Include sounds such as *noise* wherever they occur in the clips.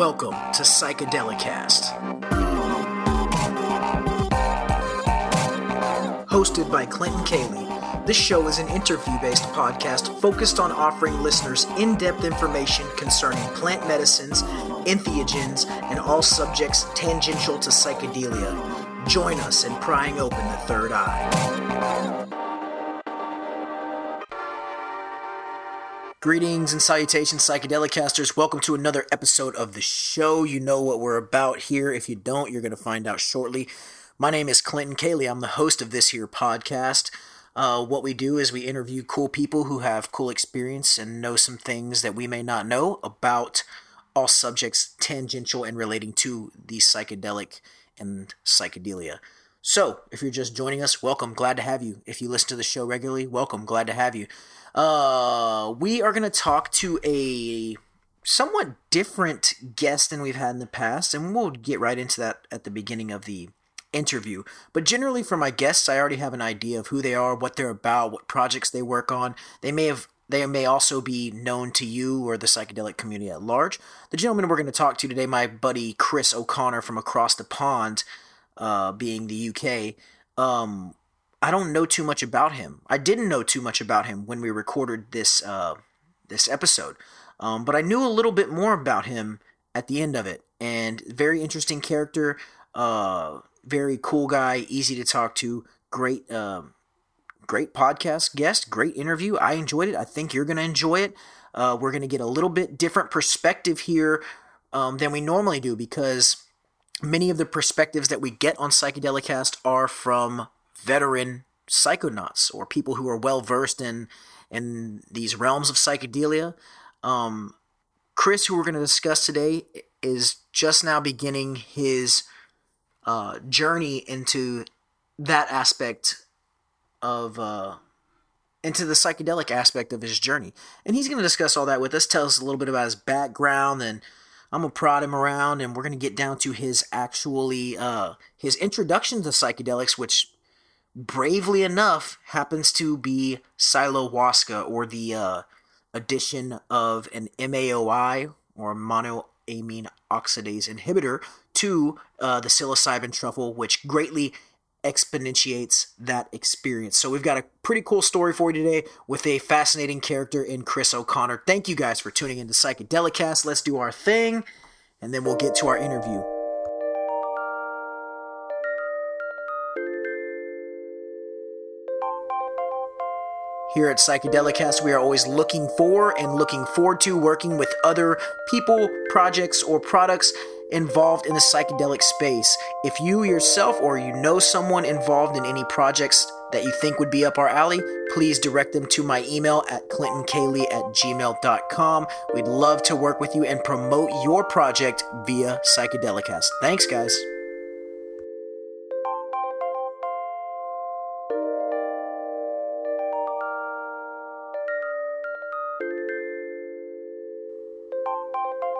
Welcome to Psychedelicast. Hosted by Clinton Cayley, this show is an interview based podcast focused on offering listeners in depth information concerning plant medicines, entheogens, and all subjects tangential to psychedelia. Join us in prying open the third eye. Greetings and salutations, Psychedelicasters. Welcome to another episode of the show. You know what we're about here. If you don't, you're going to find out shortly. My name is Clinton Cayley. I'm the host of this here podcast. Uh, what we do is we interview cool people who have cool experience and know some things that we may not know about all subjects tangential and relating to the psychedelic and psychedelia. So, if you're just joining us, welcome. Glad to have you. If you listen to the show regularly, welcome. Glad to have you. Uh, we are going to talk to a somewhat different guest than we've had in the past, and we'll get right into that at the beginning of the interview. But generally, for my guests, I already have an idea of who they are, what they're about, what projects they work on. They may have they may also be known to you or the psychedelic community at large. The gentleman we're going to talk to today, my buddy Chris O'Connor from across the pond, uh, being the UK. Um, I don't know too much about him. I didn't know too much about him when we recorded this uh, this episode, um, but I knew a little bit more about him at the end of it. And very interesting character, uh, very cool guy, easy to talk to, great, uh, great podcast guest, great interview. I enjoyed it. I think you're gonna enjoy it. Uh, we're gonna get a little bit different perspective here um, than we normally do because many of the perspectives that we get on Psychedelicast are from veteran psychonauts or people who are well versed in in these realms of psychedelia. Um, Chris, who we're going to discuss today, is just now beginning his uh, journey into that aspect of uh, into the psychedelic aspect of his journey, and he's going to discuss all that with us. Tell us a little bit about his background, and I'm gonna prod him around, and we're going to get down to his actually uh, his introduction to psychedelics, which bravely enough, happens to be Psilohuasca, or the uh, addition of an MAOI, or monoamine oxidase inhibitor, to uh, the psilocybin truffle, which greatly exponentiates that experience. So we've got a pretty cool story for you today with a fascinating character in Chris O'Connor. Thank you guys for tuning in into Psychedelicast. Let's do our thing, and then we'll get to our interview. Here at Psychedelicast, we are always looking for and looking forward to working with other people, projects, or products involved in the psychedelic space. If you yourself or you know someone involved in any projects that you think would be up our alley, please direct them to my email at clintoncayley at gmail.com. We'd love to work with you and promote your project via Psychedelicast. Thanks, guys.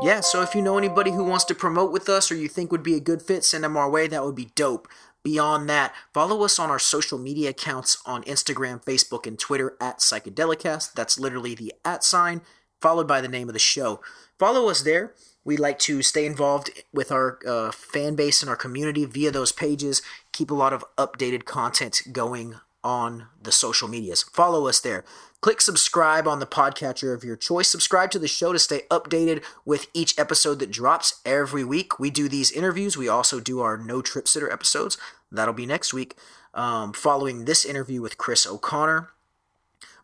Yeah, so if you know anybody who wants to promote with us or you think would be a good fit, send them our way. That would be dope. Beyond that, follow us on our social media accounts on Instagram, Facebook, and Twitter at Psychedelicast. That's literally the at sign followed by the name of the show. Follow us there. We like to stay involved with our uh, fan base and our community via those pages. Keep a lot of updated content going on the social medias. Follow us there. Click subscribe on the podcatcher of your choice. Subscribe to the show to stay updated with each episode that drops every week. We do these interviews. We also do our No Trip Sitter episodes. That'll be next week. Um, following this interview with Chris O'Connor.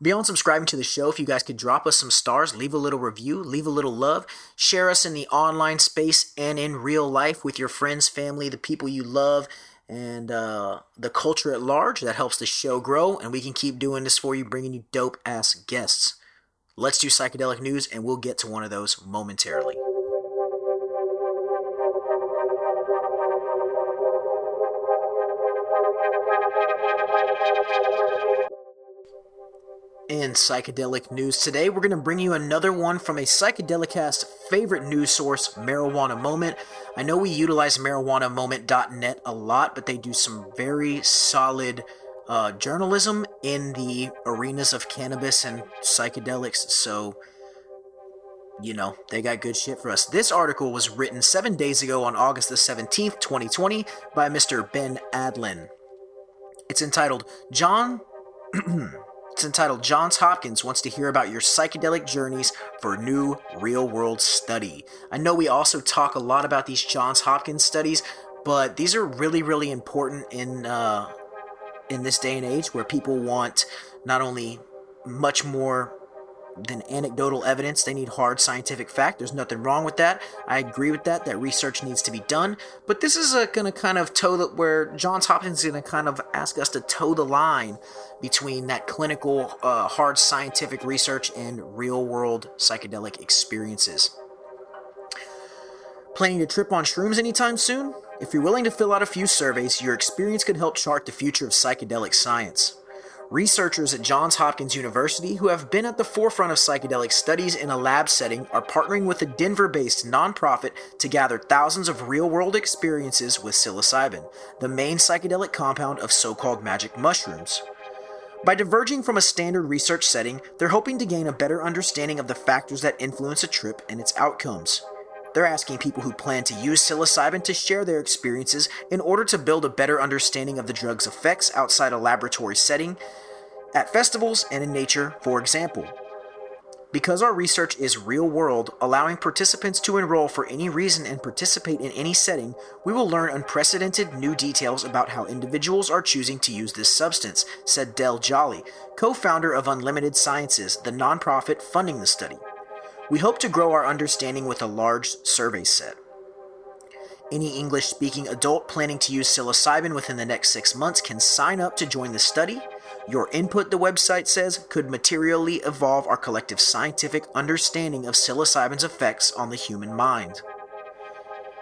Beyond subscribing to the show, if you guys could drop us some stars, leave a little review, leave a little love, share us in the online space and in real life with your friends, family, the people you love, and uh, the culture at large. That helps the show grow, and we can keep doing this for you, bringing you dope ass guests. Let's do psychedelic news, and we'll get to one of those momentarily. In psychedelic news today, we're going to bring you another one from a Psychedelicast favorite news source, Marijuana Moment. I know we utilize marijuanamoment.net a lot, but they do some very solid uh, journalism in the arenas of cannabis and psychedelics. So you know, they got good shit for us. This article was written seven days ago on August the 17th, 2020, by Mr. Ben Adlin. It's entitled John. *clears throat* it's entitled Johns Hopkins wants to hear about your psychedelic journeys for new real world study. I know we also talk a lot about these Johns Hopkins studies, but these are really, really important in uh, in this day and age where people want not only much more than anecdotal evidence. They need hard scientific fact. There's nothing wrong with that. I agree with that. That research needs to be done. But this is going to kind of toe the where Johns Hopkins is going to kind of ask us to toe the line between that clinical, uh, hard scientific research and real world psychedelic experiences. Planning to trip on shrooms anytime soon? If you're willing to fill out a few surveys, your experience could help chart the future of psychedelic science. Researchers at Johns Hopkins University, who have been at the forefront of psychedelic studies in a lab setting, are partnering with a Denver based nonprofit to gather thousands of real world experiences with psilocybin, the main psychedelic compound of so called magic mushrooms. By diverging from a standard research setting, they're hoping to gain a better understanding of the factors that influence a trip and its outcomes. They're asking people who plan to use psilocybin to share their experiences in order to build a better understanding of the drug's effects outside a laboratory setting, at festivals and in nature, for example. Because our research is real world, allowing participants to enroll for any reason and participate in any setting, we will learn unprecedented new details about how individuals are choosing to use this substance, said Del Jolly, co founder of Unlimited Sciences, the nonprofit funding the study. We hope to grow our understanding with a large survey set. Any English speaking adult planning to use psilocybin within the next six months can sign up to join the study. Your input, the website says, could materially evolve our collective scientific understanding of psilocybin's effects on the human mind.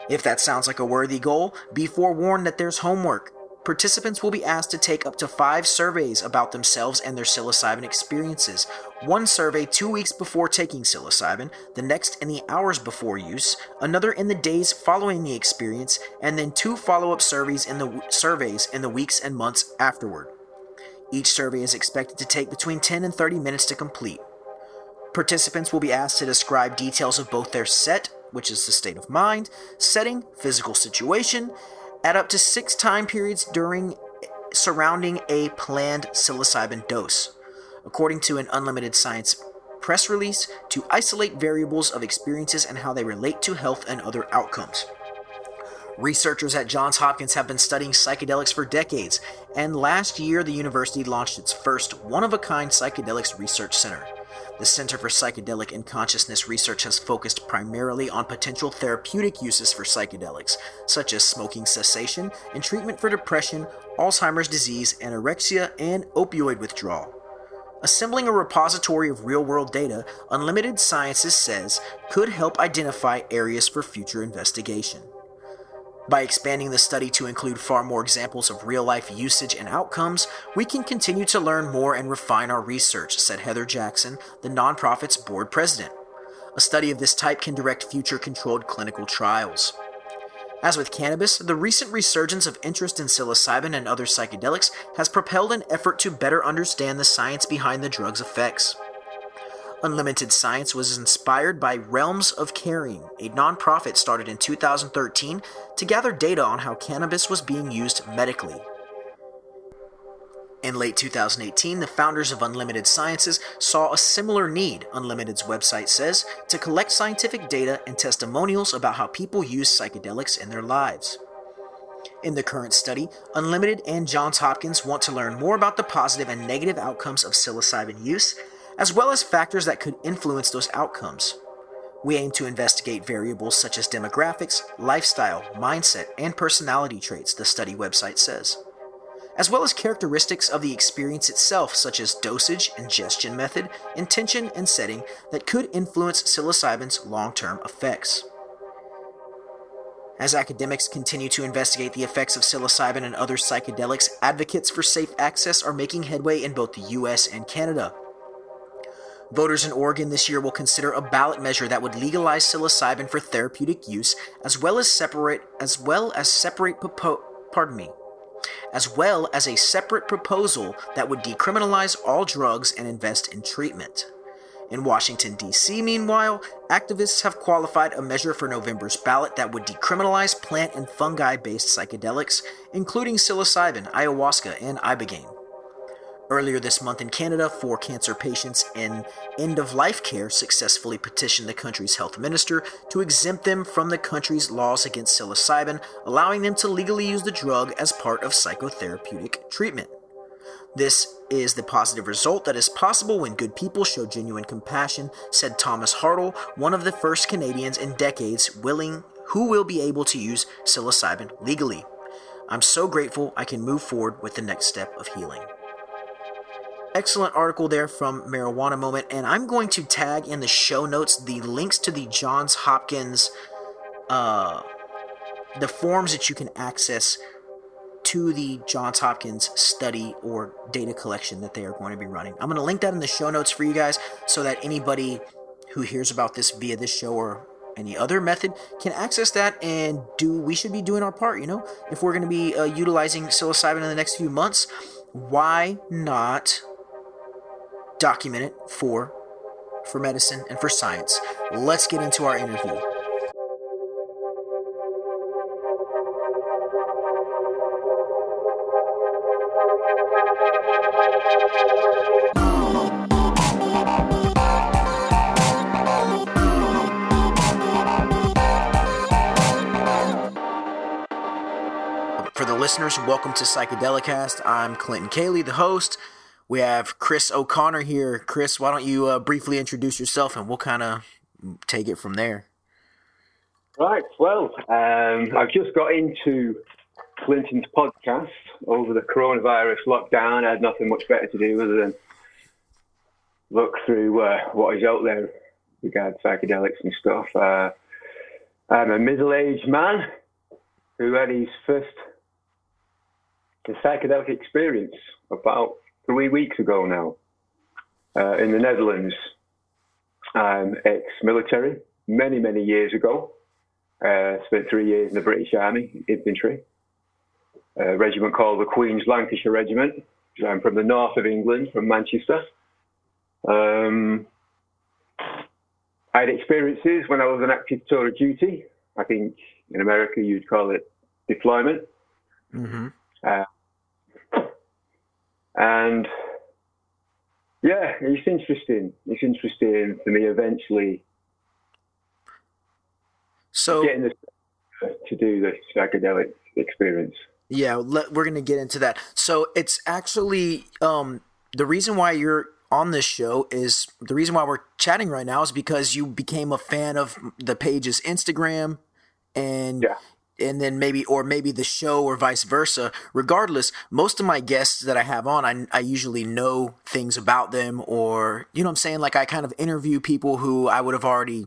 If that sounds like a worthy goal, be forewarned that there's homework. Participants will be asked to take up to five surveys about themselves and their psilocybin experiences. One survey two weeks before taking psilocybin, the next in the hours before use, another in the days following the experience, and then two follow-up surveys in the surveys in the weeks and months afterward. Each survey is expected to take between 10 and 30 minutes to complete. Participants will be asked to describe details of both their set, which is the state of mind, setting, physical situation, at up to six time periods during surrounding a planned psilocybin dose, according to an Unlimited Science press release, to isolate variables of experiences and how they relate to health and other outcomes. Researchers at Johns Hopkins have been studying psychedelics for decades, and last year the university launched its first one of a kind psychedelics research center. The Center for Psychedelic and Consciousness Research has focused primarily on potential therapeutic uses for psychedelics, such as smoking cessation and treatment for depression, Alzheimer's disease, anorexia, and opioid withdrawal. Assembling a repository of real world data, Unlimited Sciences says could help identify areas for future investigation. By expanding the study to include far more examples of real life usage and outcomes, we can continue to learn more and refine our research, said Heather Jackson, the nonprofit's board president. A study of this type can direct future controlled clinical trials. As with cannabis, the recent resurgence of interest in psilocybin and other psychedelics has propelled an effort to better understand the science behind the drug's effects. Unlimited Science was inspired by Realms of Caring, a nonprofit started in 2013 to gather data on how cannabis was being used medically. In late 2018, the founders of Unlimited Sciences saw a similar need, Unlimited's website says, to collect scientific data and testimonials about how people use psychedelics in their lives. In the current study, Unlimited and Johns Hopkins want to learn more about the positive and negative outcomes of psilocybin use as well as factors that could influence those outcomes. We aim to investigate variables such as demographics, lifestyle, mindset, and personality traits, the study website says, as well as characteristics of the experience itself, such as dosage, ingestion method, intention, and setting, that could influence psilocybin's long term effects. As academics continue to investigate the effects of psilocybin and other psychedelics, advocates for safe access are making headway in both the US and Canada. Voters in Oregon this year will consider a ballot measure that would legalize psilocybin for therapeutic use, as well as separate as well as separate pardon me, as well as a separate proposal that would decriminalize all drugs and invest in treatment. In Washington, D.C., meanwhile, activists have qualified a measure for November's ballot that would decriminalize plant and fungi based psychedelics, including psilocybin, ayahuasca, and ibogaine. Earlier this month in Canada, four cancer patients in end of life care successfully petitioned the country's health minister to exempt them from the country's laws against psilocybin, allowing them to legally use the drug as part of psychotherapeutic treatment. This is the positive result that is possible when good people show genuine compassion, said Thomas Hartle, one of the first Canadians in decades willing who will be able to use psilocybin legally. I'm so grateful I can move forward with the next step of healing. Excellent article there from Marijuana Moment, and I'm going to tag in the show notes the links to the Johns Hopkins, uh, the forms that you can access to the Johns Hopkins study or data collection that they are going to be running. I'm going to link that in the show notes for you guys so that anybody who hears about this via this show or any other method can access that and do we should be doing our part you know if we're going to be uh, utilizing psilocybin in the next few months why not document it for for medicine and for science let's get into our interview For the listeners, welcome to Psychedelicast. I'm Clinton Cayley, the host. We have Chris O'Connor here. Chris, why don't you uh, briefly introduce yourself and we'll kind of take it from there. Right. Well, um, I've just got into Clinton's podcast over the coronavirus lockdown. I had nothing much better to do other than look through uh, what is out there regarding psychedelics and stuff. Uh, I'm a middle-aged man who had his first psychedelic experience about three weeks ago now uh, in the Netherlands. I'm ex-military many, many years ago. Uh, spent three years in the British Army, infantry. A regiment called the Queen's Lancashire Regiment. I'm from the north of England, from Manchester. Um, I had experiences when I was on active tour of duty. I think in America you'd call it deployment. Mm-hmm. Uh, and yeah, it's interesting. It's interesting for me eventually. So getting to do the psychedelic experience. Yeah, let, we're going to get into that. So it's actually um, the reason why you're on this show is the reason why we're chatting right now is because you became a fan of the page's Instagram and yeah. And then maybe or maybe the show or vice versa. Regardless, most of my guests that I have on, I, I usually know things about them or you know what I'm saying like I kind of interview people who I would have already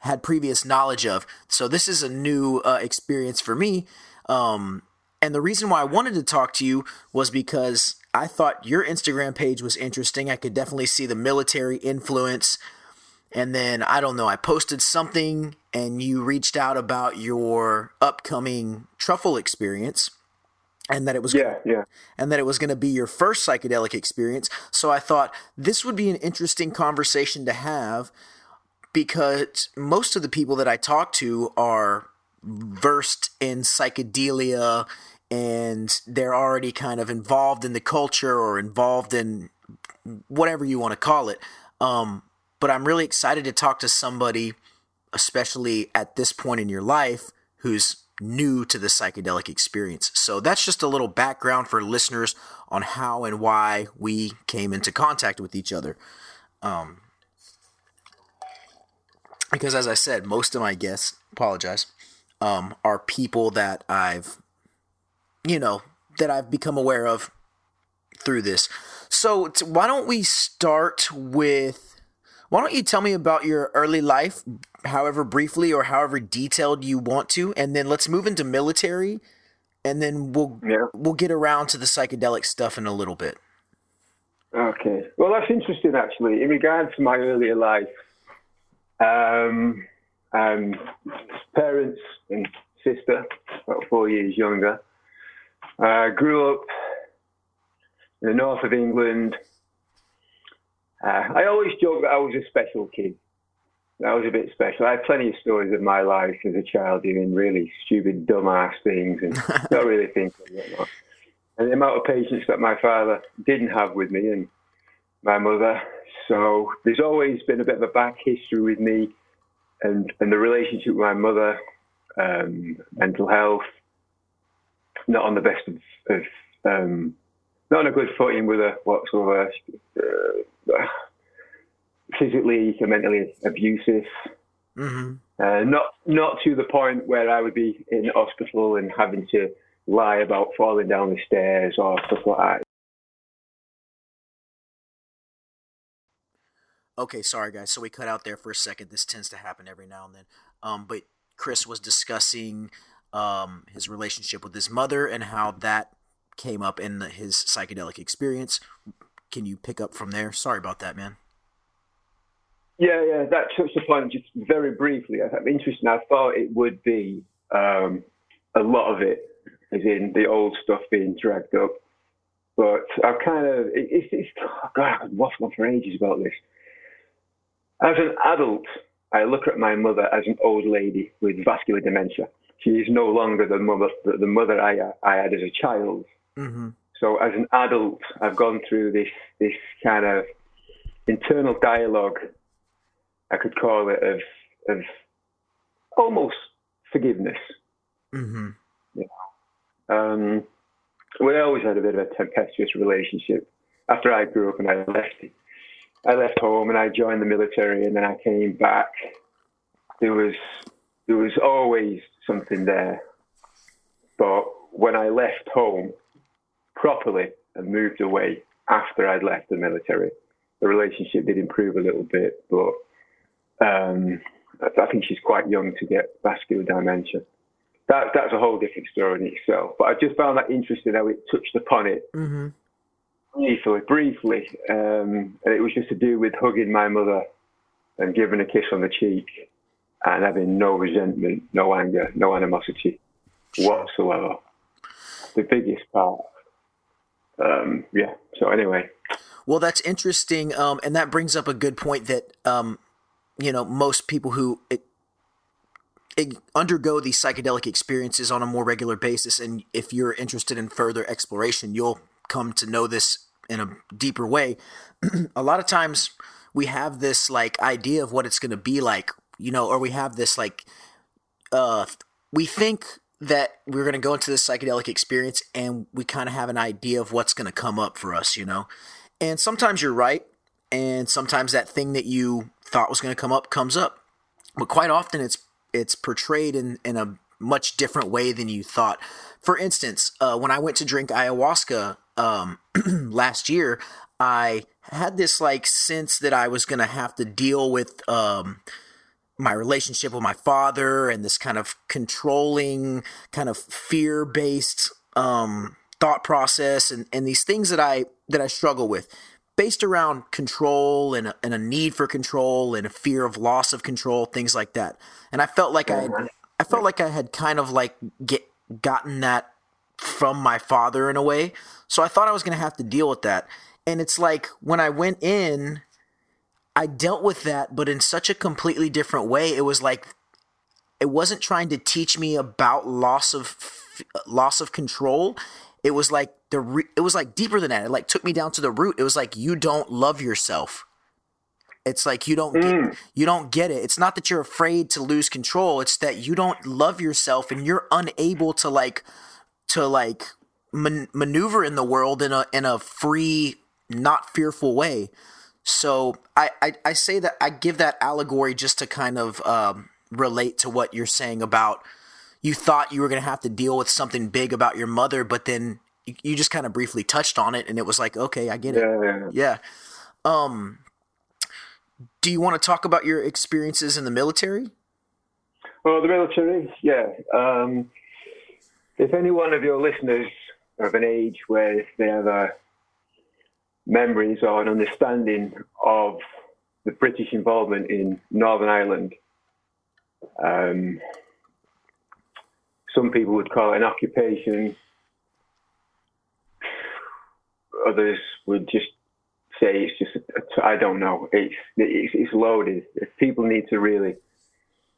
had previous knowledge of. So this is a new uh, experience for me. Um, and the reason why I wanted to talk to you was because I thought your Instagram page was interesting. I could definitely see the military influence. And then I don't know, I posted something and you reached out about your upcoming truffle experience and that it was yeah, yeah. and that it was going to be your first psychedelic experience. So I thought this would be an interesting conversation to have because most of the people that I talk to are versed in psychedelia and they're already kind of involved in the culture or involved in whatever you want to call it. Um, but I'm really excited to talk to somebody, especially at this point in your life, who's new to the psychedelic experience. So that's just a little background for listeners on how and why we came into contact with each other. Um, because as I said, most of my guests, apologize, um, are people that I've you know, that I've become aware of through this. So, why don't we start with why don't you tell me about your early life, however briefly or however detailed you want to, and then let's move into military, and then we'll yeah. we'll get around to the psychedelic stuff in a little bit. Okay. Well, that's interesting actually. In regards to my earlier life, um, um, parents and sister, about four years younger. I uh, grew up in the north of England. Uh, I always joke that I was a special kid. I was a bit special. I had plenty of stories of my life as a child doing really stupid, dumbass things and *laughs* not really thinking. Know. And the amount of patience that my father didn't have with me and my mother. So there's always been a bit of a back history with me and, and the relationship with my mother, um, mental health, not on the best of, of um, not on a good footing with her whatsoever. Uh, *sighs* physically and mentally abusive. Mm-hmm. Uh, not not to the point where I would be in hospital and having to lie about falling down the stairs or stuff like that. Okay, sorry guys. So we cut out there for a second. This tends to happen every now and then. Um, but Chris was discussing um, his relationship with his mother and how that came up in his psychedelic experience. Can you pick up from there? Sorry about that, man. Yeah, yeah, that touched upon just very briefly. I'm interesting. I thought it would be um, a lot of it, as in the old stuff being dragged up. But I've kind of, it, it's, it's, oh God, I could waffle on for ages about this. As an adult, I look at my mother as an old lady with vascular dementia. She is no longer the mother, the mother I, I had as a child. Mm-hmm. So as an adult, I've gone through this, this kind of internal dialogue I could call it of of almost forgiveness. Mm-hmm. You know? um, we always had a bit of a tempestuous relationship. After I grew up and I left, I left home and I joined the military, and then I came back. There was there was always something there, but when I left home properly and moved away after I'd left the military, the relationship did improve a little bit, but um, I think she's quite young to get vascular dementia. That, that's a whole different story in itself. But I just found that interesting how it touched upon it mm-hmm. briefly, briefly. Um, and it was just to do with hugging my mother and giving a kiss on the cheek and having no resentment, no anger, no animosity whatsoever. The biggest part. Um, yeah. So anyway. Well, that's interesting, um, and that brings up a good point that um, you know most people who it, it undergo these psychedelic experiences on a more regular basis and if you're interested in further exploration you'll come to know this in a deeper way *clears throat* a lot of times we have this like idea of what it's going to be like you know or we have this like uh we think that we're going to go into this psychedelic experience and we kind of have an idea of what's going to come up for us you know and sometimes you're right and sometimes that thing that you thought was going to come up comes up. But quite often it's it's portrayed in, in a much different way than you thought. For instance, uh, when I went to drink ayahuasca um, *clears throat* last year, I had this like sense that I was going to have to deal with um, my relationship with my father and this kind of controlling, kind of fear based um, thought process and, and these things that I that I struggle with based around control and a, and a need for control and a fear of loss of control, things like that. And I felt like I had, I felt like I had kind of like get gotten that from my father in a way. So I thought I was going to have to deal with that. And it's like when I went in, I dealt with that, but in such a completely different way. It was like it wasn't trying to teach me about loss of loss of control. It was like the re- it was like deeper than that. It like took me down to the root. It was like you don't love yourself. It's like you don't mm. get, you don't get it. It's not that you're afraid to lose control. It's that you don't love yourself and you're unable to like to like man- maneuver in the world in a in a free, not fearful way. So I, I, I say that I give that allegory just to kind of um, relate to what you're saying about you thought you were going to have to deal with something big about your mother, but then you, just kind of briefly touched on it and it was like okay i get it. Yeah, yeah. um do you want to talk about your experiences in the military? Well the military yeah. Um if any one of your listeners are of an age where they have a memories or an understanding of the British involvement in Northern Ireland. Um, some people would call it an occupation others would just say it's just I don't know. It's it's, it's loaded. People need to really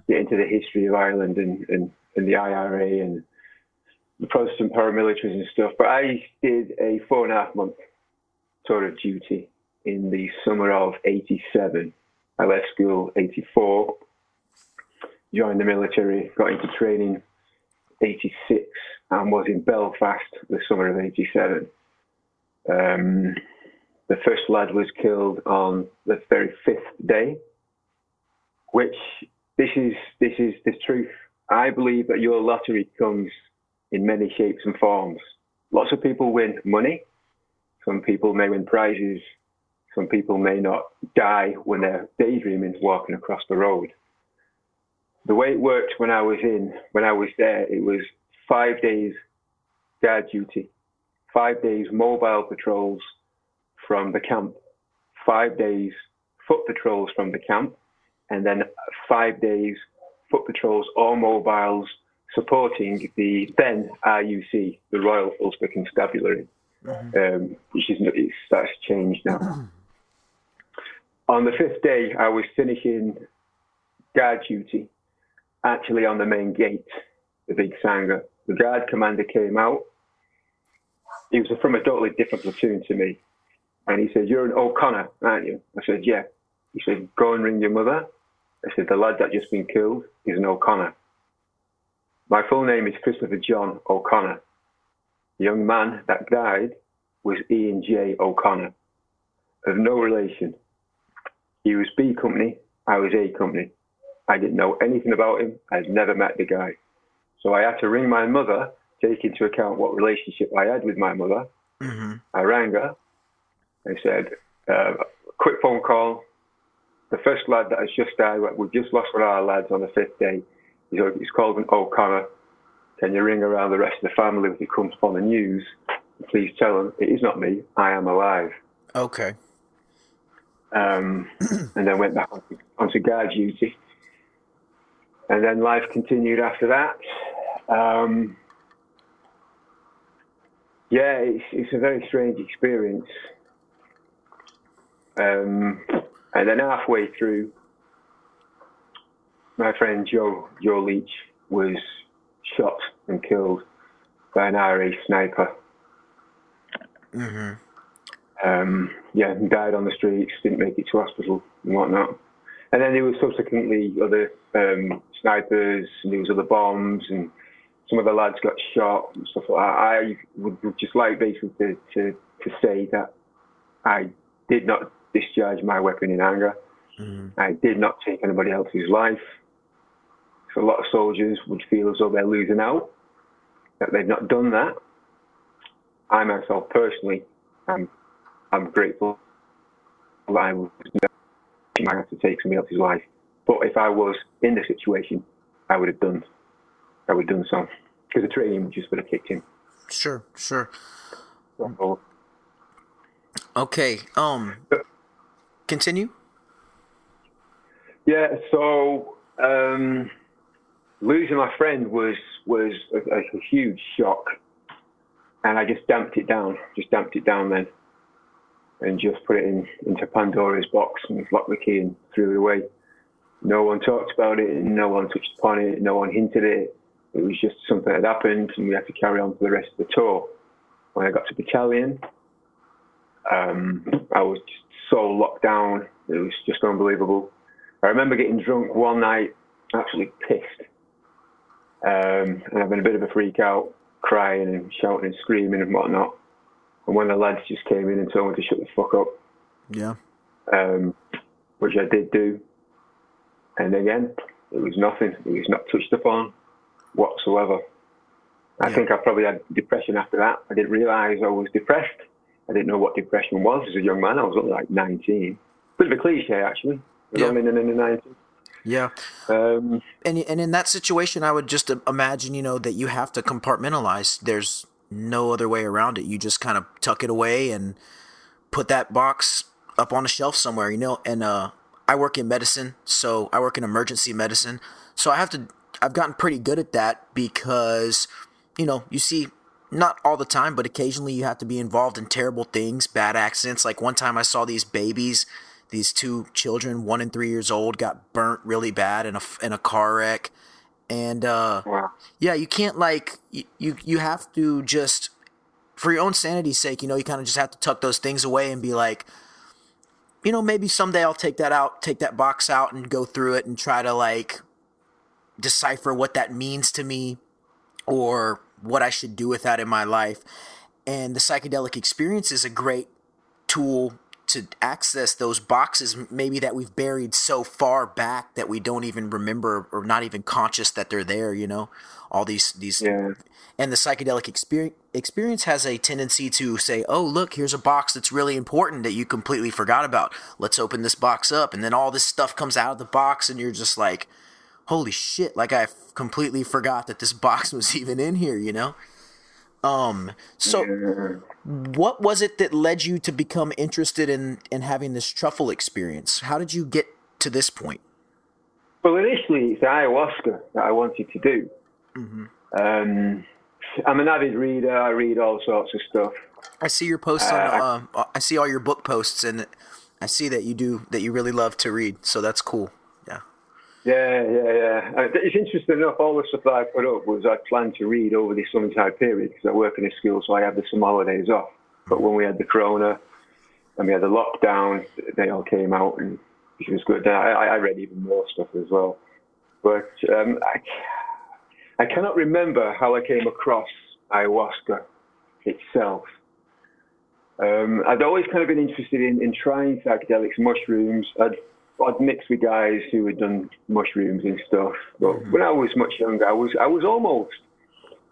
get into the history of Ireland and, and, and the IRA and the Protestant paramilitaries and stuff. But I did a four and a half month tour of duty in the summer of '87. I left school '84, joined the military, got into training '86, and was in Belfast the summer of '87. Um, the first lad was killed on the very fifth day, which this is this is the truth. I believe that your lottery comes in many shapes and forms. Lots of people win money. Some people may win prizes. Some people may not die when they're daydreaming walking across the road. The way it worked when I was in, when I was there, it was five days guard duty, five days mobile patrols from the camp, five days foot patrols from the camp, and then five days foot patrols or mobiles supporting the then RUC, the Royal Ulster Constabulary, mm-hmm. um, which is that's changed now. *clears throat* on the fifth day, I was finishing guard duty, actually on the main gate, the big sangar. The guard commander came out. He was from a totally different platoon to me. And he said, You're an O'Connor, aren't you? I said, Yeah. He said, Go and ring your mother. I said, The lad that just been killed is an O'Connor. My full name is Christopher John O'Connor. The young man that died was Ian J. O'Connor, of no relation. He was B Company, I was A Company. I didn't know anything about him, I'd never met the guy. So I had to ring my mother, take into account what relationship I had with my mother. Mm-hmm. I rang her, I said, uh, quick phone call. The first lad that has just died, we've just lost one of our lads on the fifth day. He's, he's called an O'Connor. Can you ring around the rest of the family if it comes upon the news? Please tell them it is not me. I am alive. Okay. Um, *clears throat* and then went back onto, onto guard duty. And then life continued after that. Um, yeah, it's, it's a very strange experience. Um, and then halfway through, my friend Joe Joe Leach was shot and killed by an IRA sniper. Mm-hmm. Um, yeah, died on the streets, didn't make it to hospital and whatnot. And then there was subsequently other um, snipers, and there was other bombs, and some of the lads got shot and stuff like that. I would, would just like basically to, to, to say that I did not discharge my weapon in anger. Mm-hmm. I did not take anybody else's life. So a lot of soldiers would feel as though they're losing out, that they've not done that. I myself personally, am I'm grateful that I was I have to take somebody else's life. But if I was in the situation, I would have done, I would have done so because the training just would have kicked in. Sure, sure. Okay. Um. Continue. Yeah. So um, losing my friend was was a, a, huge shock, and I just damped it down. Just damped it down then, and just put it in into Pandora's box and locked the key and threw it away. No one talked about it. No one touched upon it. No one hinted it. It was just something that happened, and we had to carry on for the rest of the tour. When I got to battalion, um, I was so locked down. It was just unbelievable. I remember getting drunk one night, absolutely pissed, um, and having a bit of a freak out, crying and shouting and screaming and whatnot. And one of the lads just came in and told me to shut the fuck up. Yeah. Um, which I did do. And again, it was nothing. It was not touched upon whatsoever. I yeah. think I probably had depression after that. I didn't realise I was depressed. I didn't know what depression was as a young man. I was only like 19. Bit of a cliche, actually. I was yeah. only in the 90s. Yeah. Um, and and in that situation, I would just imagine, you know, that you have to compartmentalize. There's no other way around it. You just kind of tuck it away and put that box up on a shelf somewhere, you know. And uh, I work in medicine, so I work in emergency medicine. So I have to. I've gotten pretty good at that because, you know, you see not all the time, but occasionally you have to be involved in terrible things, bad accidents. Like one time I saw these babies, these two children, one and three years old, got burnt really bad in a in a car wreck, and uh, Wow. yeah, you can't like you, you you have to just for your own sanity's sake, you know, you kind of just have to tuck those things away and be like, you know, maybe someday I'll take that out, take that box out and go through it and try to like decipher what that means to me or what I should do with that in my life. And the psychedelic experience is a great tool to access those boxes maybe that we've buried so far back that we don't even remember or not even conscious that they're there, you know. All these these Yeah. and the psychedelic experience experience has a tendency to say, "Oh, look, here's a box that's really important that you completely forgot about. Let's open this box up." And then all this stuff comes out of the box and you're just like, "Holy shit, like i completely forgot that this *laughs* box was even in here," you know? Um, so Yeah. what was it that led you to become interested in in having this truffle experience? How did you get to this point? Well, initially it's ayahuasca that I wanted to do. Um, I'm an avid reader. I read all sorts of stuff. I see your posts on. Uh, Uh, I see all your book posts, and I see that you do that. You really love to read, so that's cool. Yeah. Yeah, yeah. Uh, It's interesting enough. All the stuff that I put up was I planned to read over the summertime period because I work in a school, so I have the summer holidays off. But when we had the corona and we had the lockdown, they all came out, and which was good. I, I I read even more stuff as well. But um, I, I cannot remember how I came across ayahuasca itself. Um, I'd always kind of been interested in, in trying psychedelics, mushrooms. I'd, I'd mixed with guys who had done mushrooms and stuff. But when I was much younger, I was I was almost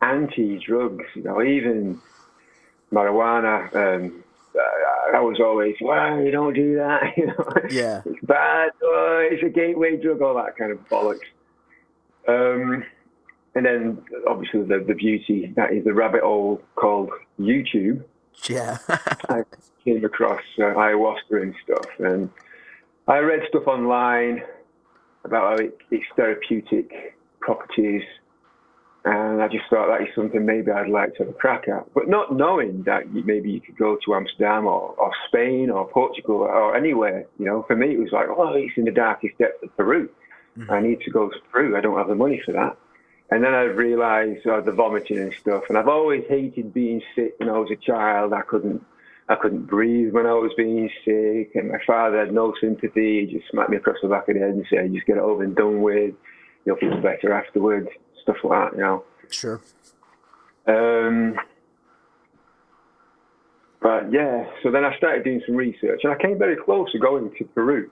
anti-drugs. You know, even marijuana. Um, I was always, well, you don't do that. *laughs* You know, Yeah. it's bad. Oh, it's a gateway drug. All that kind of bollocks. Um, and then obviously the, the beauty that is the rabbit hole called YouTube. Yeah. *laughs* I came across uh, ayahuasca and stuff, and I read stuff online about how it, its therapeutic properties, and I just thought that is something maybe I'd like to have a crack at. But not knowing that maybe you could go to Amsterdam or, or Spain or Portugal or anywhere, you know, for me it was like, oh, it's in the darkest depths of Peru. I need to go to Peru. I don't have the money for that. And then I realised uh, the vomiting and stuff. And I've always hated being sick when I was a child. I couldn't, I couldn't breathe when I was being sick. And my father had no sympathy. He just smacked me across the back of the head and said, "Just get it over and done with. You'll feel better afterwards." Stuff like that, you know. sure. Um, but yeah, so then I started doing some research, and I came very close to going to Peru,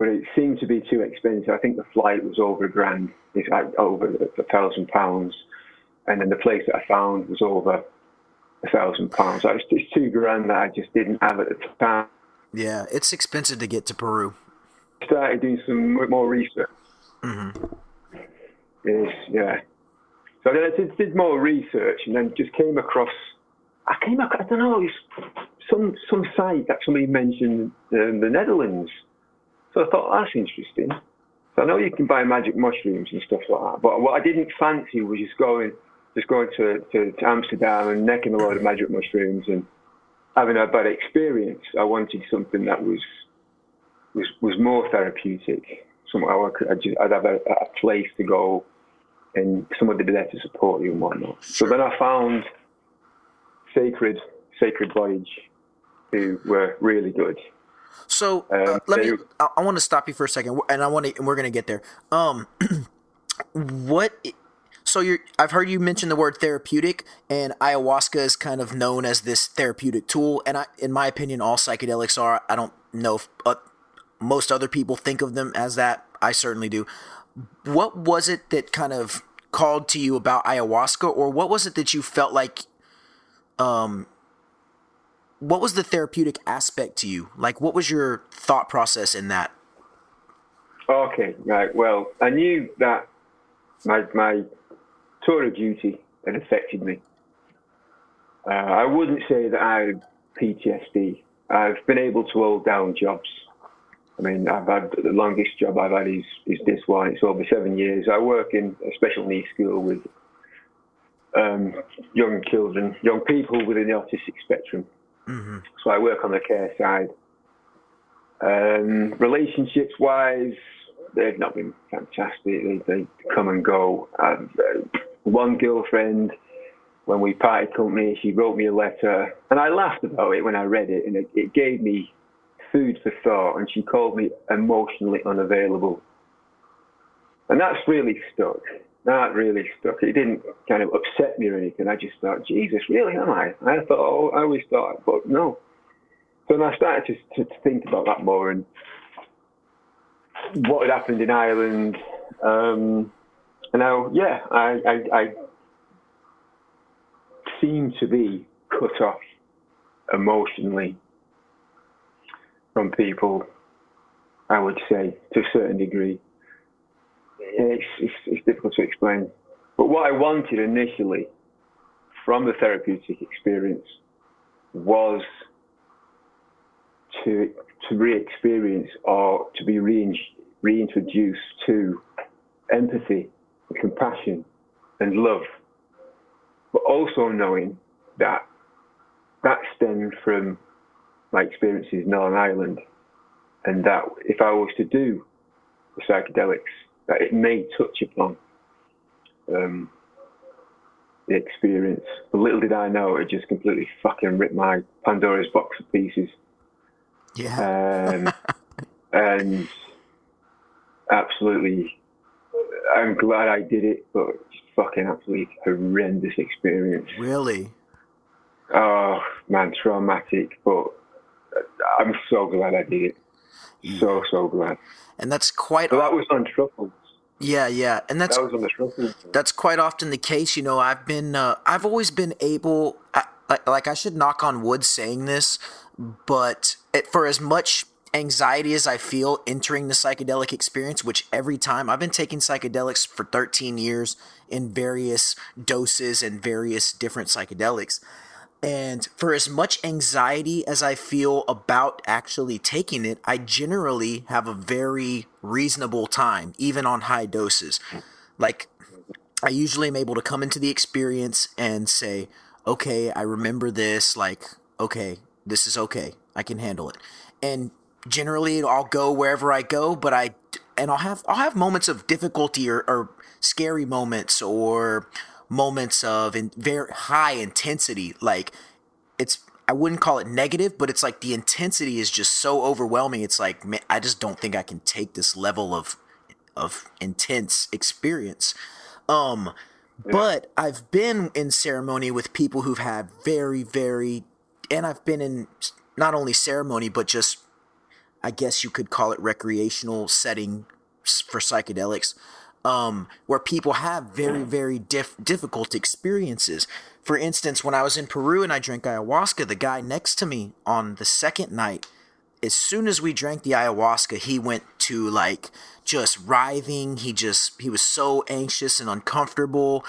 but it seemed to be too expensive. I think the flight was over a grand, it's like over a thousand pounds, and then the place that I found was over a thousand pounds. So it was just two grand that I just didn't have at the time. Yeah, it's expensive to get to Peru. Started doing some more research. Mm-hmm. Yes, yeah. So then I did, did more research and then just came across. I came across, I don't know, it's some some site that somebody mentioned in the Netherlands. So I thought oh, that's interesting. So I know you can buy magic mushrooms and stuff like that, but what I didn't fancy was just going just going to, to, to Amsterdam and necking a load of magic mushrooms and having a bad experience. I wanted something that was was was more therapeutic. Somewhere I could, I'd, just, I'd have a, a place to go and somebody be there to support you and whatnot. So then I found Sacred Sacred Voyage, who were really good. So uh, Um, let me. I, I want to stop you for a second, and I want to. And we're gonna get there. Um, *clears throat* what? So you're. I've heard you mention the word therapeutic, and ayahuasca is kind of known as this therapeutic tool. And I, in my opinion, all psychedelics are. I don't know if uh, most other people think of them as that. I certainly do. What was it that kind of called to you about ayahuasca, or what was it that you felt like? Um, what was the therapeutic aspect to you? Like, what was your thought process in that? Okay, right. Well, I knew that my my tour of duty had affected me. Uh, I wouldn't say that I had PTSD. I've been able to hold down jobs. I mean, I've had the longest job I've had is, is this one. It's over seven years. I work in a special needs school with um, young children, young people within the autistic spectrum. Mm-hmm. So I work on the care side. Um, relationships wise, they've not been fantastic. They, they come and go. I've, uh, one girlfriend, when we parted company, she wrote me a letter, and I laughed about it when I read it, and it, it gave me food for thought. And she called me emotionally unavailable, and that's really stuck. That really stuck. It didn't kind of upset me or anything. I just thought, Jesus, really am I? I thought, oh, I always thought, but no. So I started to, to, think about that more and what had happened in Ireland. Um, now, yeah, I, I, I seem to be cut off emotionally from people, I would say, to a certain degree. It's, it's, it's difficult to explain. But what I wanted initially from the therapeutic experience was to to re-experience or to be re- reintroduced to empathy, compassion, and love, but also knowing that that stemmed from my experiences in Northern Ireland, and that if I was to do the psychedelics, that it may touch upon um, the experience. But little did I know, it just completely fucking ripped my Pandora's box of pieces. Yeah. Um, *laughs* and absolutely, I'm glad I did it, but it's fucking absolutely horrendous experience. Really? Oh man, traumatic, but I'm so glad I did it. So so glad. And that's quite. So that was on truffles. Yeah, yeah, and that's that was on the truffles. That's quite often the case. You know, I've been, uh, I've always been able. I, like I should knock on wood saying this, but it, for as much anxiety as I feel entering the psychedelic experience, which every time I've been taking psychedelics for 13 years in various doses and various different psychedelics. And for as much anxiety as I feel about actually taking it, I generally have a very reasonable time, even on high doses. Like, I usually am able to come into the experience and say, okay, I remember this, like, okay, this is okay. I can handle it. And generally I'll go wherever I go, but I and I'll have I'll have moments of difficulty or, or scary moments or moments of in very high intensity. Like it's I wouldn't call it negative, but it's like the intensity is just so overwhelming. It's like man, I just don't think I can take this level of of intense experience. Um, but I've been in ceremony with people who've had very, very, and I've been in not only ceremony, but just, I guess you could call it recreational setting for psychedelics, um, where people have very, very diff- difficult experiences. For instance, when I was in Peru and I drank ayahuasca, the guy next to me on the second night, as soon as we drank the ayahuasca, he went to like just writhing. He just he was so anxious and uncomfortable,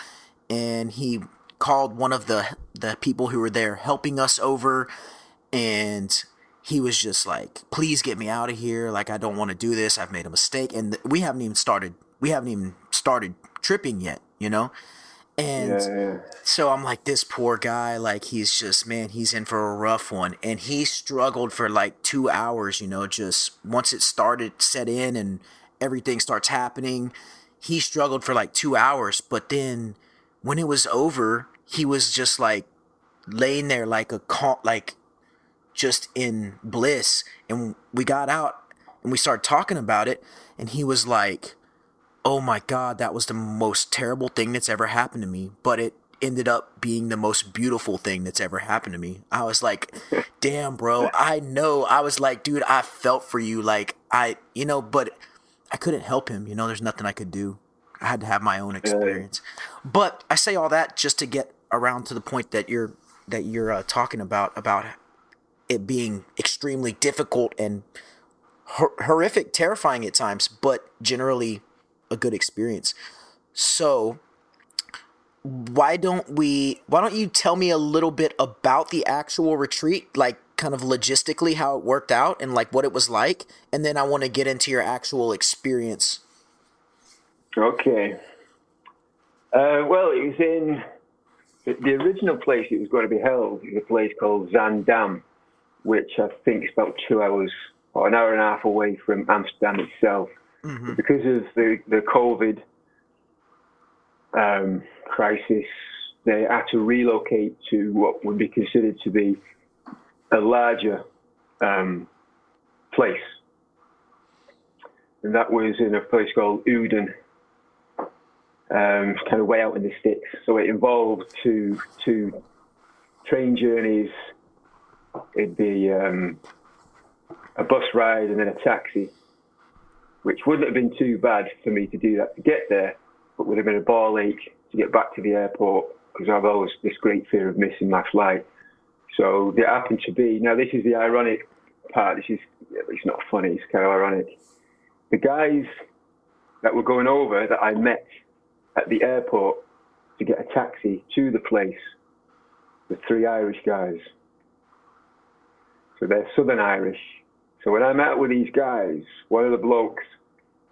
and he called one of the the people who were there helping us over, and he was just like, "Please get me out of here! Like I don't want to do this. I've made a mistake." And we haven't even started. We haven't even started tripping yet. You know. And Yeah, yeah. so I'm like, this poor guy, like he's just, man, he's in for a rough one. And he struggled for like two hours, you know, just once it started, set in and everything starts happening, he struggled for like two hours. But then when it was over, he was just like laying there like a like just in bliss. And we got out and we started talking about it. And he was like, oh my god, that was the most terrible thing that's ever happened to me, but it ended up being the most beautiful thing that's ever happened to me. I was like, *laughs* damn, bro, I know. I was like, dude, I felt for you. Like, I, you know, but I couldn't help him. You know, there's nothing I could do. I had to have my own experience. But I say all that just to get around to the point that you're that you're uh, talking about about it being extremely difficult and hor- horrific, terrifying at times, but generally a good experience. So, why don't we why don't you tell me a little bit about the actual retreat, like kind of logistically how it worked out and like what it was like, and then I want to get into your actual experience. Okay. Uh, well, it was in the, original place it was going to be held is a place called Zaandam, which I think is about two hours or an hour and a half away from Amsterdam itself. Mm-hmm. Because of the, the COVID um, crisis, they had to relocate to what would be considered to be a larger um, place. And that was in a place called Uden, um, kind of way out in the sticks. So it involved two, two train journeys. It'd be um, a bus ride and then a taxi, which wouldn't have been too bad for me to do that to get there, but would have been a ball ache to get back to the airport because I've always this great fear of missing my flight. So it happened to be. Now this is the ironic part. This is it's not funny. It's kind of ironic. The guys that were going over that I met at the airport to get a taxi to the place, the three Irish guys. So they're Southern Irish so when I met with these guys, one of the blokes,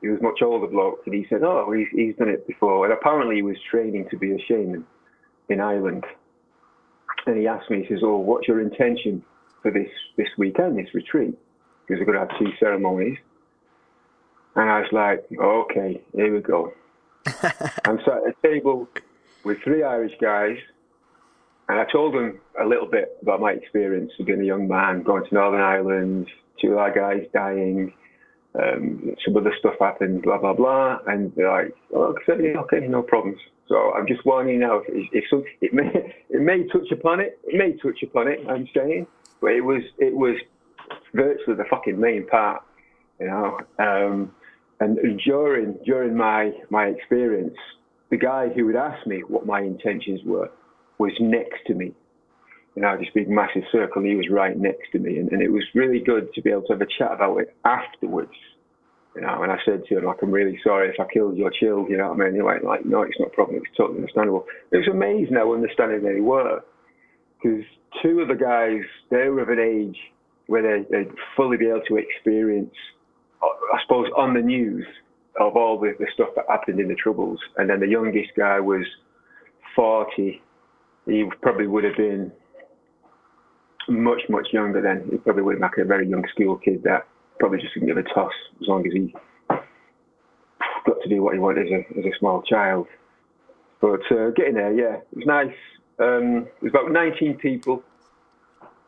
he was much older bloke, and he said, "Oh, he's, he's done it before." And apparently, he was training to be a shaman in Ireland. And he asked me, he says, "Oh, what's your intention for this this weekend, this retreat?" Because we're going to have two ceremonies. And I was like, "Okay, here we go." *laughs* I'm sat at a table with three Irish guys, and I told them a little bit about my experience of being a young man, going to Northern Ireland, two of our guys dying. Um, some other stuff happened, blah blah blah, and they're like, "Oh, certainly, okay, no problems." So I'm just warning you now. If, if some, it may *laughs* it may touch upon it, it may touch upon it. I'm saying, but it was it was virtually the fucking main part, you know. Um, and during during my my experience, the guy who would ask me what my intentions were was next to me you know, this big massive circle. He was right next to me, and, and it was really good to be able to have a chat about it afterwards. You know, and I said to him, like, I'm really sorry if I killed your child, you know what I mean? He went like, no, it's not a problem. It's totally understandable. It was amazing how understanding they were. Because two of the guys, they were of an age where they, they'd fully be able to experience, uh, I suppose, on the news of all the, the stuff that happened in the Troubles. And then the youngest guy was 40. He probably would have been much, much younger then. He probably would have been like a very young school kid that probably just didn't give a toss as long as he got to do what he wanted as a, as a small child. But uh, getting there, yeah, it was nice. Um, there's about 19 people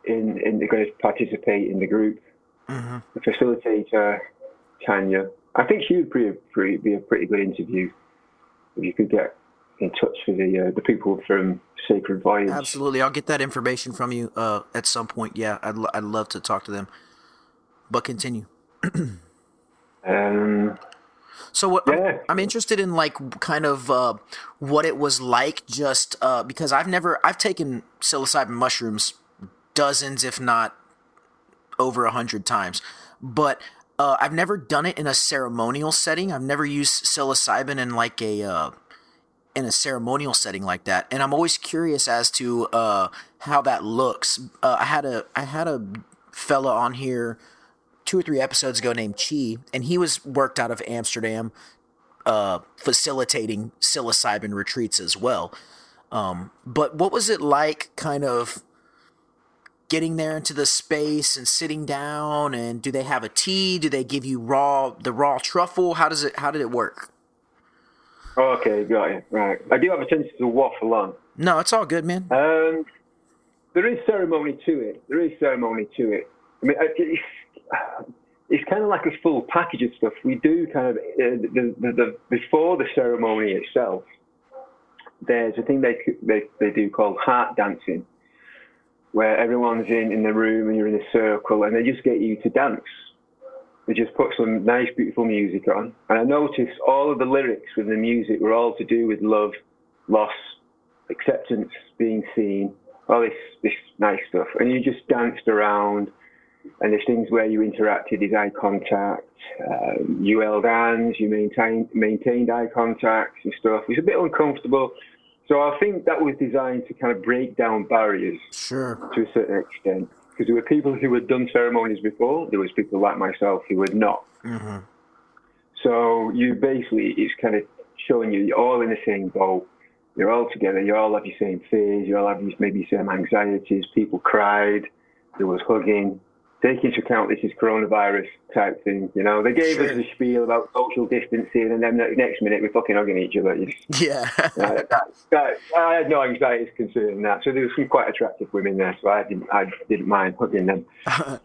in, in going to participate in the group. Mm-hmm. The facilitator, Tanya, I think she would be a, pretty, be a pretty good interview if you could get in touch with the uh, the people from Sacred Voyage. Absolutely, I'll get that information from you uh, at some point. Yeah, I'd l- I'd love to talk to them. But continue. *clears throat* um. So what? Yeah. I'm, I'm, interested in like kind of uh, what it was like, just uh, because I've never I've taken psilocybin mushrooms dozens, if not over a hundred times, but uh, I've never done it in a ceremonial setting. I've never used psilocybin in like a uh, in a ceremonial setting like that, and I'm always curious as to uh, how that looks. Uh, I had a I had a fella on here two or three episodes ago named Chi, and he was worked out of Amsterdam, uh, facilitating psilocybin retreats as well. Um, but what was it like, kind of getting there into the space and sitting down? And do they have a tea? Do they give you raw the raw truffle? How does it? How did it work? Oh, okay, got you. Right. I do have a tendency to waffle on. No, it's all good, man. Um, there is ceremony to it. There is ceremony to it. I mean, it's, it's kind of like a full package of stuff. We do kind of uh, the, the, the, before the ceremony itself. There's a thing they they they do called heart dancing, where everyone's in in the room and you're in a circle, and they just get you to dance they just put some nice, beautiful music on. And I noticed all of the lyrics with the music were all to do with love, loss, acceptance, being seen, all this, this nice stuff. And you just danced around. And there's things where you interacted, is eye contact, um, you held hands, you maintained, maintained eye contact and stuff. It's a bit uncomfortable. So I think that was designed to kind of break down barriers sure. to a certain extent because there were people who had done ceremonies before. There was people like myself who had not. Mm-hmm. So you basically, it's kind of showing you you're all in the same boat. you're all together. You all have your same fears. You all have maybe same anxieties. People cried. There was hugging. Take into account this is coronavirus type thing. You know, they gave Sure. us the spiel about social distancing, and then the next minute we're fucking hugging each other. *laughs* Yeah. uh, that, that, I had no anxieties concerning that. So there were some quite attractive women there, so I didn't, I didn't mind hugging them. *laughs*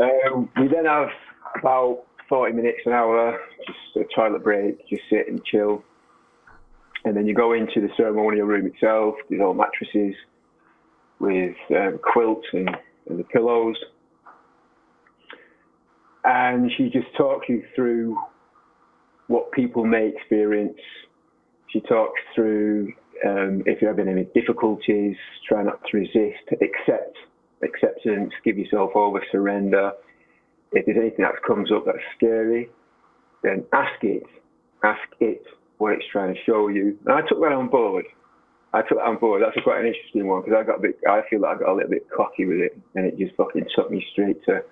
Um, we then have about 40 minutes, an hour, just a toilet break, just sit and chill. And then you go into the ceremonial room itself. There's all mattresses with um, quilts and, and the pillows. And she just talks you through what people may experience. She talks through um, if you're having any difficulties, try not to resist, accept acceptance, give yourself over, surrender. If there's anything that comes up that's scary, then ask it. Ask it what it's trying to show you. And I took that on board. I took that on board. That's quite an interesting one because I got a bit. I feel like I got a little bit cocky with it, and it just fucking took me straight to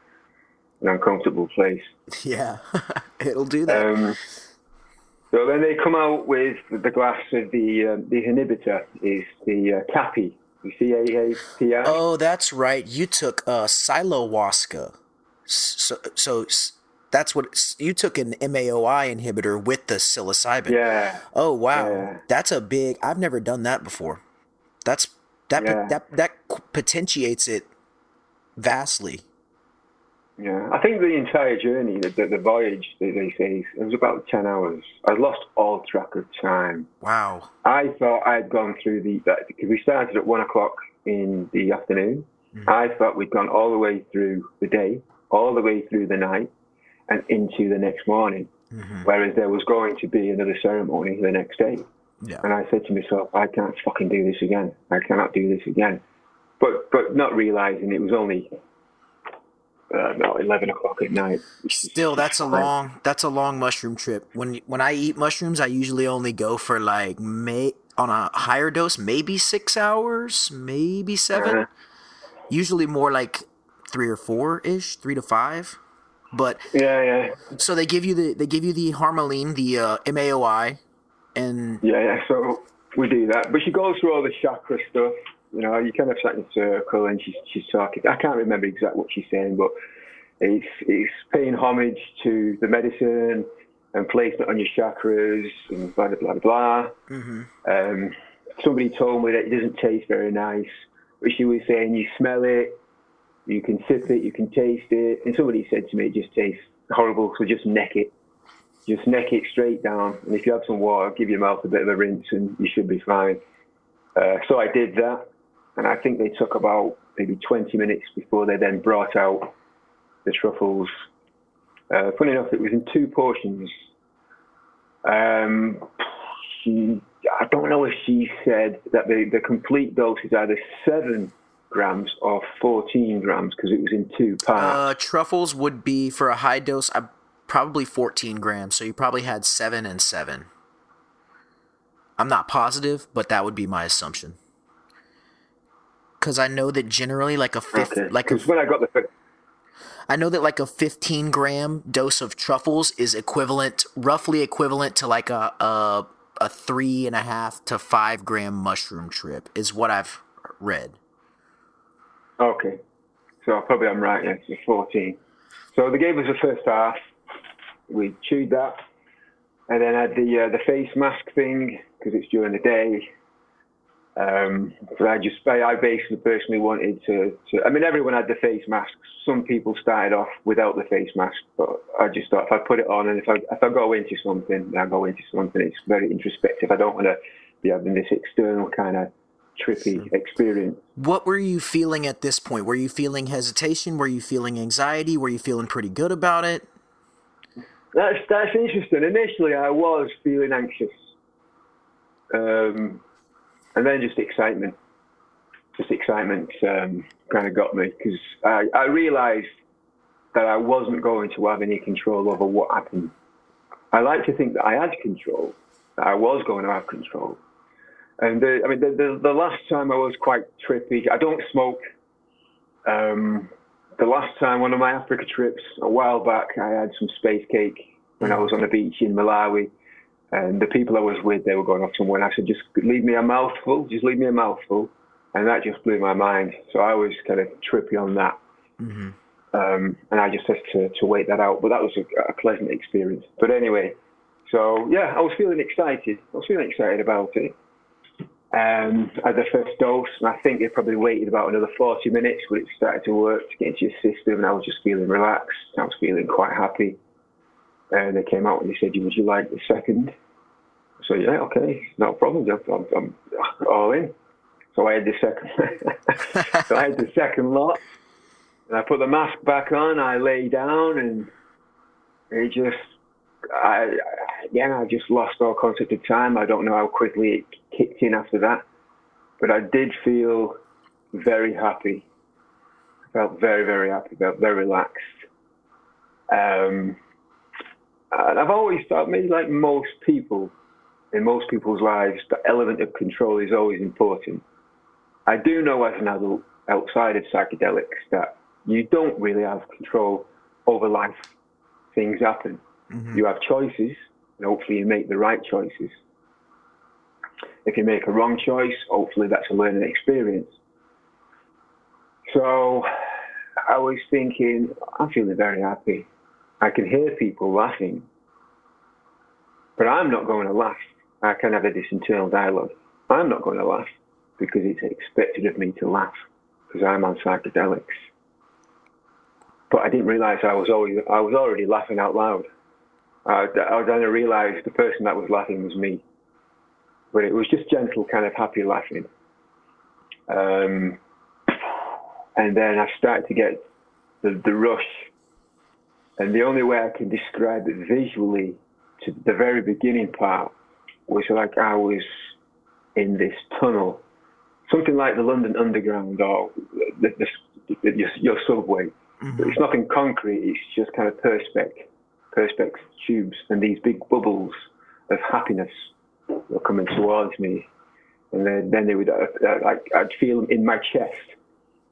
an uncomfortable place. *laughs* yeah. *laughs* It'll do that. Um, so then they come out with the glass of the um, the inhibitor is the uh, caapi, the C A A P I. oh, that's right. You took uh, psilohuasca. So, so that's what you took an MAOI inhibitor with the psilocybin. Yeah, Oh wow, Yeah. that's a big. I've never done that before. That's that Yeah. that that potentiates it vastly. Yeah. I think the entire journey, the, the, the voyage, they, they say, it was about ten hours. I lost all track of time. Wow. I thought I'd gone through the because we started at one o'clock in the afternoon. I thought we'd gone all the way through the day, all the way through the night, and into the next morning. Mhm. Whereas there was going to be another ceremony the next day. Yeah. And I said to myself, I can't fucking do this again. I cannot do this again. But but not realizing it was only uh, no, eleven o'clock at night. Still, that's a long that's a long mushroom trip. When when I eat mushrooms, I usually only go for like may on a higher dose, maybe six hours, maybe 7 Uh-huh. Usually more like three or four ish, three to five. But Yeah, yeah, so they give you the they give you the harmaline, the uh, MAOI, and yeah, yeah. So we do that. But she goes through all the chakra stuff. You know, you kind of sat in a circle and she's she's talking. I can't remember exactly what she's saying, but it's it's paying homage to the medicine and placement on your chakras and blah blah blah blah. mhm. Um, somebody told me that it doesn't taste very nice. But she was saying you smell it, you can sip it, you can taste it. And somebody said to me it just tastes horrible, so just neck it. Just neck it straight down. And if you have some water, give your mouth a bit of a rinse and you should be fine. Uh, so I did that. And I think they took about maybe 20 minutes before they then brought out the truffles. Uh, funny enough, it was in two portions. Um, she, I don't know if she said that the, the complete dose is either seven grams or 14 grams because it was in two parts. uh, truffles would be for a high dose. I probably fourteen grams, so you probably had seven and seven. I'm not positive, but that would be my assumption. Because I know that generally, like a fifth, okay. like a when I got the fir- I know that like a 15 gram dose of truffles is equivalent, roughly equivalent to like a a, a three and a half to five gram mushroom trip, is what I've read. Okay. So probably I'm right, yeah, it's 14. So they gave us the first half. We chewed that. And then had the uh, the face mask thing because it's during the day. Um, but I just, I, I basically personally wanted to, to, I mean, everyone had the face masks. Some people started off without the face mask, but I just thought if I put it on and if I, if I go into something, I go into something, it's very introspective. I don't want to be having this external kind of trippy experience. What were you feeling at this point? Were you feeling hesitation? Were you feeling anxiety? Were you feeling pretty good about it? That's that's interesting. Initially, I was feeling anxious, um, and then just excitement. Just excitement um, kind of got me because I, I realised that I wasn't going to have any control over what happened. I like to think that I had control, that I was going to have control. And the, I mean, the, the, the last time I was quite trippy. I don't smoke. Um, the last time, one of my Africa trips, a while back, I had some space cake when I was on the beach in Malawi. And the people I was with, they were going off somewhere. And I said, just leave me a mouthful, just leave me a mouthful. And that just blew my mind. So I was kind of trippy on that. Mm-hmm. Um, and I just had to, to wait that out. But that was a, a pleasant experience. But anyway, so yeah, I was feeling excited. I was feeling excited about it. Um, at the first dose, and I think it probably waited about another 40 minutes, but it started to work to get into your system, and I was just feeling relaxed. I was feeling quite happy. And they came out and they said, "Would you like the second? So yeah, okay, no problem. I'm, I'm, all in. So I had the second. *laughs* so I had the second lot, and I put the mask back on. I lay down, and it just I, again, I just lost all concept of time. I don't know how quickly it kicked in after that, but I did feel very happy. I felt very, very happy. Felt very relaxed. Um, and I've always thought, maybe like most people, in most people's lives, the element of control is always important. I do know as an adult, outside of psychedelics, that you don't really have control over life. Things happen Mm-hmm. You have choices, and hopefully you make the right choices. If you make a wrong choice, hopefully that's a learning experience. So I was thinking, I'm feeling very happy. I can hear people laughing, but I'm not going to laugh. I can have this internal dialogue. I'm not going to laugh because it's expected of me to laugh because I'm on psychedelics. But I didn't realize I was always I was already laughing out loud. I, I then realised the person that was laughing was me. But it was just gentle, kind of happy laughing. Um, and then I started to get the, the rush. And the only way I can describe it visually to the very beginning part was like I was in this tunnel, something like the London Underground or the, the, the, your, your, subway. Mm-hmm. It's nothing concrete, it's just kind of perspex perspex tubes and these big bubbles of happiness were coming towards me. And then, then they would, uh, uh, like, I'd feel them in my chest.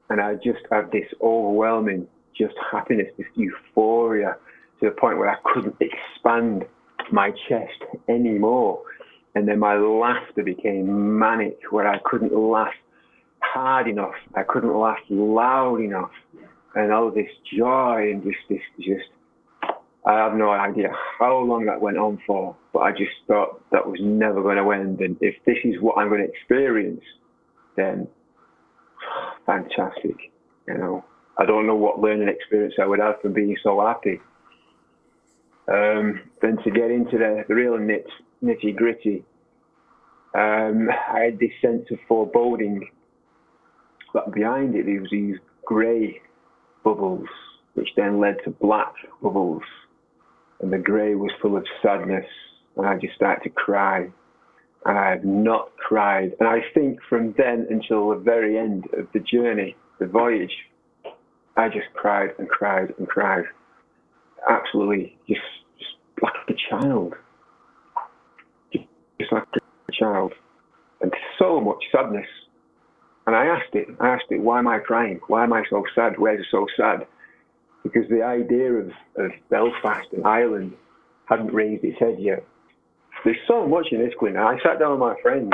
And I'd just have this overwhelming, just happiness, this euphoria to the point where I couldn't expand my chest anymore. And then my laughter became manic, where I couldn't laugh hard enough. I couldn't laugh loud enough. And all this joy and just this just I have no idea how long that went on for, but I just thought that was never going to end. And if this is what I'm going to experience, then fantastic. You know, I don't know what learning experience I would have from being so happy. Um, then to get into the, the real nit, nitty gritty, um, I had this sense of foreboding, but behind it, there was these grey bubbles, which then led to black bubbles and the grey was full of sadness, and I just started to cry. And I have not cried. And I think from then until the very end of the journey, the voyage, I just cried and cried and cried. Absolutely, just, just like a child. Just, like a child. And so much sadness. And I asked it, I asked it, why am I crying? Why am I so sad? Where's it so sad? because the idea of, of Belfast and Ireland hadn't raised its head yet. There's so much in this, Quinn. I sat down with my friends,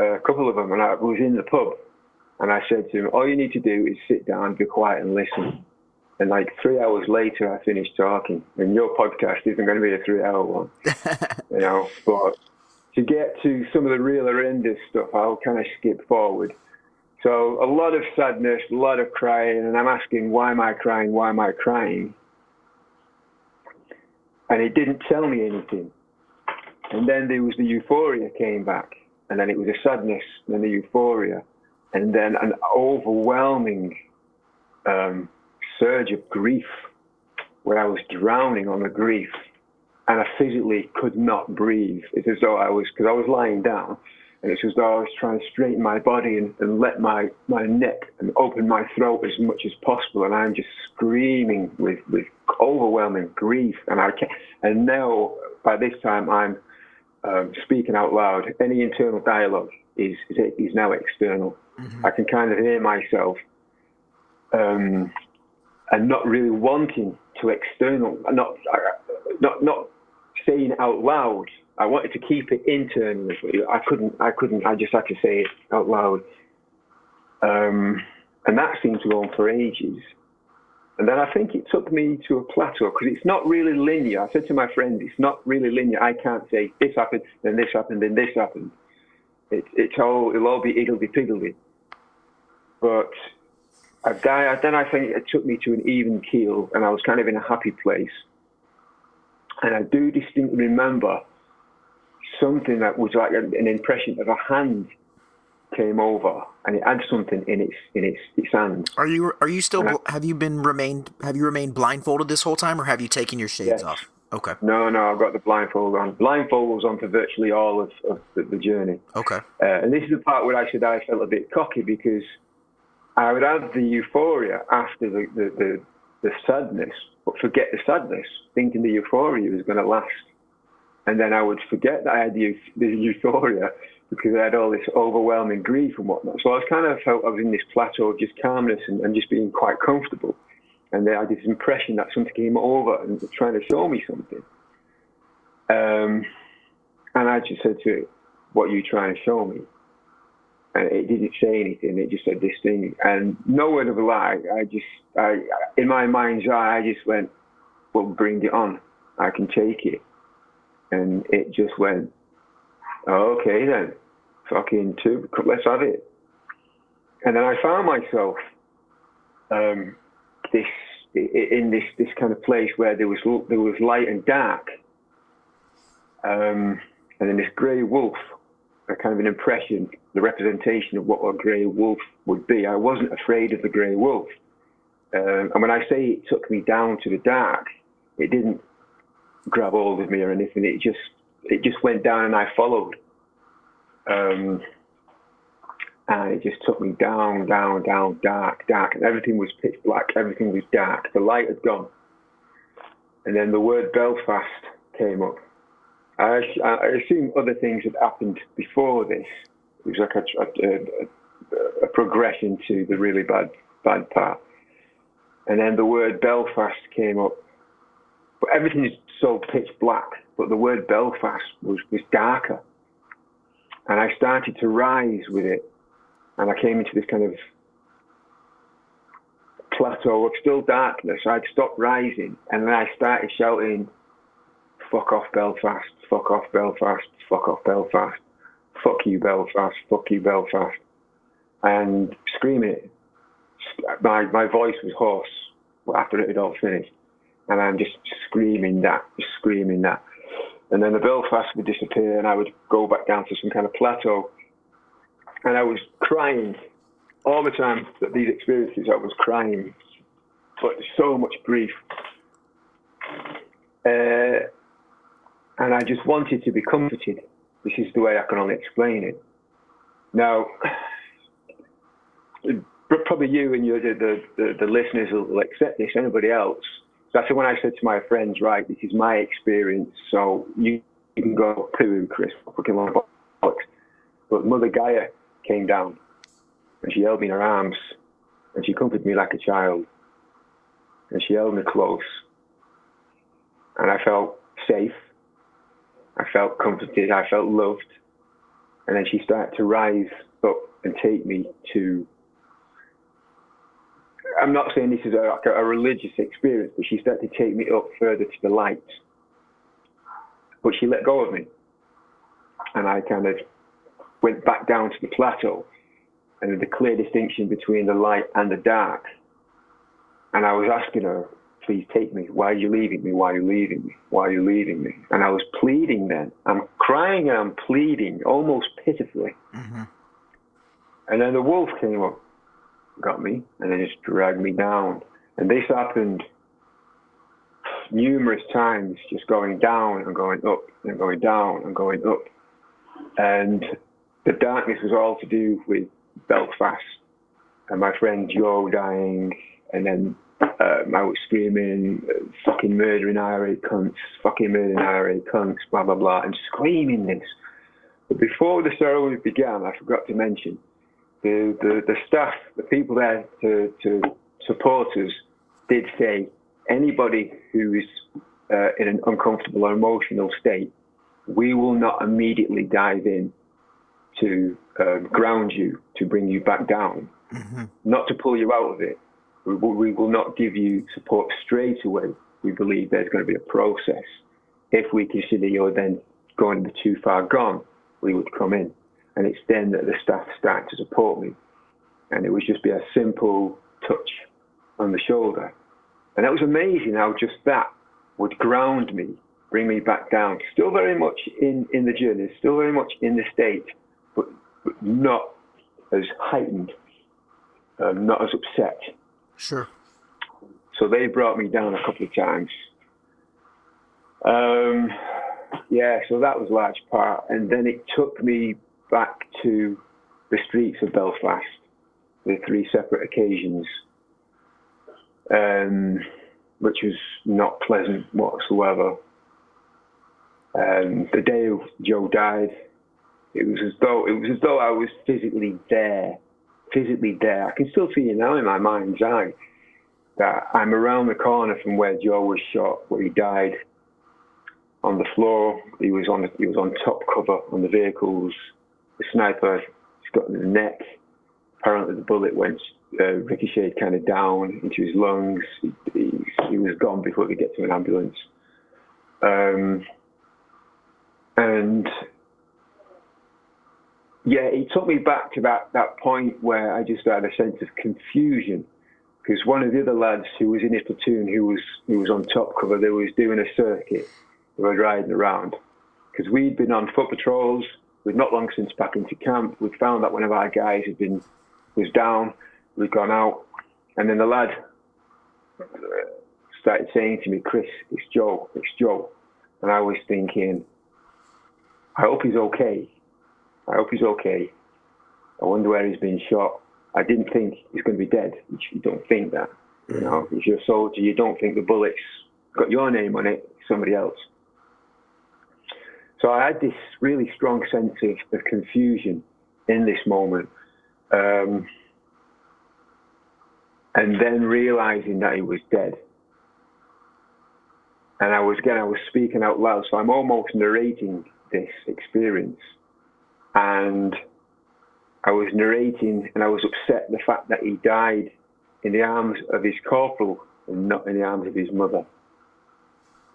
uh, a couple of them, and I was in the pub, and I said to them, all you need to do is sit down, be quiet, and listen. And like three hours later, I finished talking. And your podcast isn't going to be a three-hour one, *laughs* you know. But to get to some of the real horrendous stuff, I'll kind of skip forward. So a lot of sadness, a lot of crying, and I'm asking, why am I crying? Why am I crying? And it didn't tell me anything. And then there was the euphoria came back, and then it was a sadness, and then the euphoria, and then an overwhelming um, surge of grief, where I was drowning on the grief, and I physically could not breathe. It's as though I was, because I was lying down, and it's as though I was trying to straighten my body and, and let my, my neck and open my throat as much as possible. And I'm just screaming with, with overwhelming grief. And I can and now by this time I'm um, speaking out loud. Any internal dialogue is, is, is now external. Mm-hmm. I can kind of hear myself um, and not really wanting to external, not, not, not saying out loud I wanted to keep it internally. I couldn't. I couldn't. I just had to say it out loud. Um, and that seemed to go on for ages. And then I think it took me to a plateau because it's not really linear. I said to my friend, it's not really linear. I can't say this happened, then this happened, then this happened. It, it's all, it'll all be iggledy piggledy. But I, then I think it took me to an even keel and I was kind of in a happy place. And I do distinctly remember something that was like an impression of a hand came over and it had something in its in its its hand. Are you are you still I, have you been remained have you remained blindfolded this whole time or have you taken your shades yes. off? Okay. No, no, I've got the blindfold on. Blindfold was on for virtually all of, of the, the, journey. Okay. Uh, and this is the part where I said I felt a bit cocky because I would have the euphoria after the, the, the, the sadness, but forget the sadness, thinking the euphoria was going to last. And then I would forget that I had the, the euphoria because I had all this overwhelming grief and whatnot. So I was kind of felt I was in this plateau of just calmness and, and just being quite comfortable. And then I had this impression that something came over and was trying to show me something. Um, and I just said to it, "What are you trying to show me?" And it didn't say anything. It just said this thing, and no word of a lie. I just, I, in my mind's eye, I just went, "Well, bring it on. I can take it." And it just went, okay then, fucking two, let's have it. And then I found myself um, this in this this kind of place where there was there was light and dark, um, and then this grey wolf, a kind of an impression, the representation of what a grey wolf would be. I wasn't afraid of the grey wolf, um, and when I say it took me down to the dark, it didn't grab hold of me or anything. It just it just went down and I followed. Um, and it just took me down, down, down, dark, dark, and everything was pitch black. Everything was dark. The light had gone, and then the word Belfast came up. I, I assume other things had happened before this. It was like a, a, a progression to the really bad, bad part. And then the word Belfast came up. But everything is so pitch black but the word Belfast was, was darker. And I started to rise with it. And I came into this kind of plateau of still darkness. I'd stopped rising. And then I started shouting, fuck off Belfast, fuck off Belfast, fuck off Belfast, fuck you Belfast, fuck you Belfast. And scream it. My, my voice was hoarse after it had all finished. And I'm just screaming that, just screaming that and then the Belfast would disappear, and I would go back down to some kind of plateau. And I was crying all the time that these experiences. I was crying, but so much grief, uh, and I just wanted to be comforted. This is the way I can only explain it. Now, probably you and your, the, the, the listeners will accept this. Anybody else? That's when I said to my friends, right, this is my experience, so you, can go poo, Chris, fucking bollocks. But Mother Gaia came down and she held me in her arms and she comforted me like a child. And she held me close. And I felt safe. I felt comforted. I felt loved. And then she started to rise up and take me to I'm not saying this is a, like a, religious experience, but she started to take me up further to the light. But she let go of me. And I kind of went back down to the plateau and the clear distinction between the light and the dark. And I was asking her, please take me. Why are you leaving me? Why are you leaving me? Why are you leaving me? And I was pleading then. I'm crying and I'm pleading almost pitifully. Mm-hmm. And then the wolf came up got me and then just dragged me down. And this happened numerous times, just going down and going up and going down and going up. And the darkness was all to do with Belfast and my friend Joe dying, and then um, I was screaming, fucking murdering IRA cunts, fucking murdering IRA cunts, blah, blah, blah, and screaming this. But before the ceremony began, I forgot to mention the, the, the staff, the people there to, to support us did say anybody who is uh, in an uncomfortable or emotional state we will not immediately dive in to um, ground you, to bring you back down, mm-hmm. not to pull you out of it. We will, not give you support straight away. We believe there's going to be a process. If we consider you're then going to be too far gone, we would come in. And it's then that the staff start to support me. And it would just be a simple touch on the shoulder. And that was amazing how just that would ground me, bring me back down. Still very much in, in the journey, still very much in the state, but, but not as heightened, um, not as upset. Sure. So they brought me down a couple of times. Um, yeah, so that was a large part. And then it took me back to the streets of Belfast, the three separate occasions, um, which was not pleasant whatsoever. Um, the day Joe died, it was as though it was as though I was physically there, physically there. I can still see you now in my mind's eye that I'm around the corner from where Joe was shot, where he died on the floor. He was on he was on top cover on the vehicles. The sniper got in the neck. Apparently, the bullet went uh, ricocheted kind of down into his lungs. He, he, he, was gone before he could get to an ambulance. Um, and yeah, it took me back to that, that point where I just had a sense of confusion because one of the other lads who was in his platoon, who was who was on top cover, they was doing a circuit. They were riding around because we'd been on foot patrols. We'd not long since back into camp. We'd found that one of our guys had been was down. We'd gone out, and then the lad started saying to me, "Chris, it's Joe. It's Joe," and I was thinking, "I hope he's okay. I hope he's okay. I wonder where he's been shot." I didn't think he's going to be dead. You don't think that. You know, if you're a soldier, you don't think the bullet's got your name on it, somebody else. So I had this really strong sense of, of confusion in this moment. Um, and then realizing that he was dead. And I was, again, I was speaking out loud, so I'm almost narrating this experience. And I was narrating and I was upset the fact that he died in the arms of his corporal and not in the arms of his mother.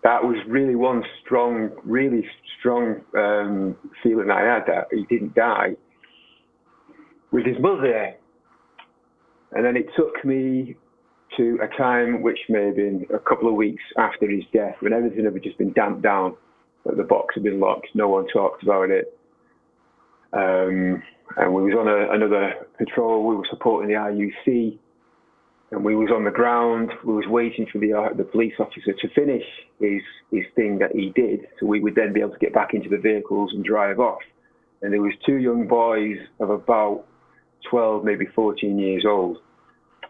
That was really one strong, really strong um, feeling I had that he didn't die with his mother. And then it took me to a time which may have been a couple of weeks after his death when everything had just been damped down, the box had been locked, no one talked about it. Um, and we was on a, another patrol. We were supporting the RUC, and we was on the ground. We was waiting for the uh, the police officer to finish his his thing that he did, so we would then be able to get back into the vehicles and drive off. And there was two young boys of about 12, maybe 14 years old,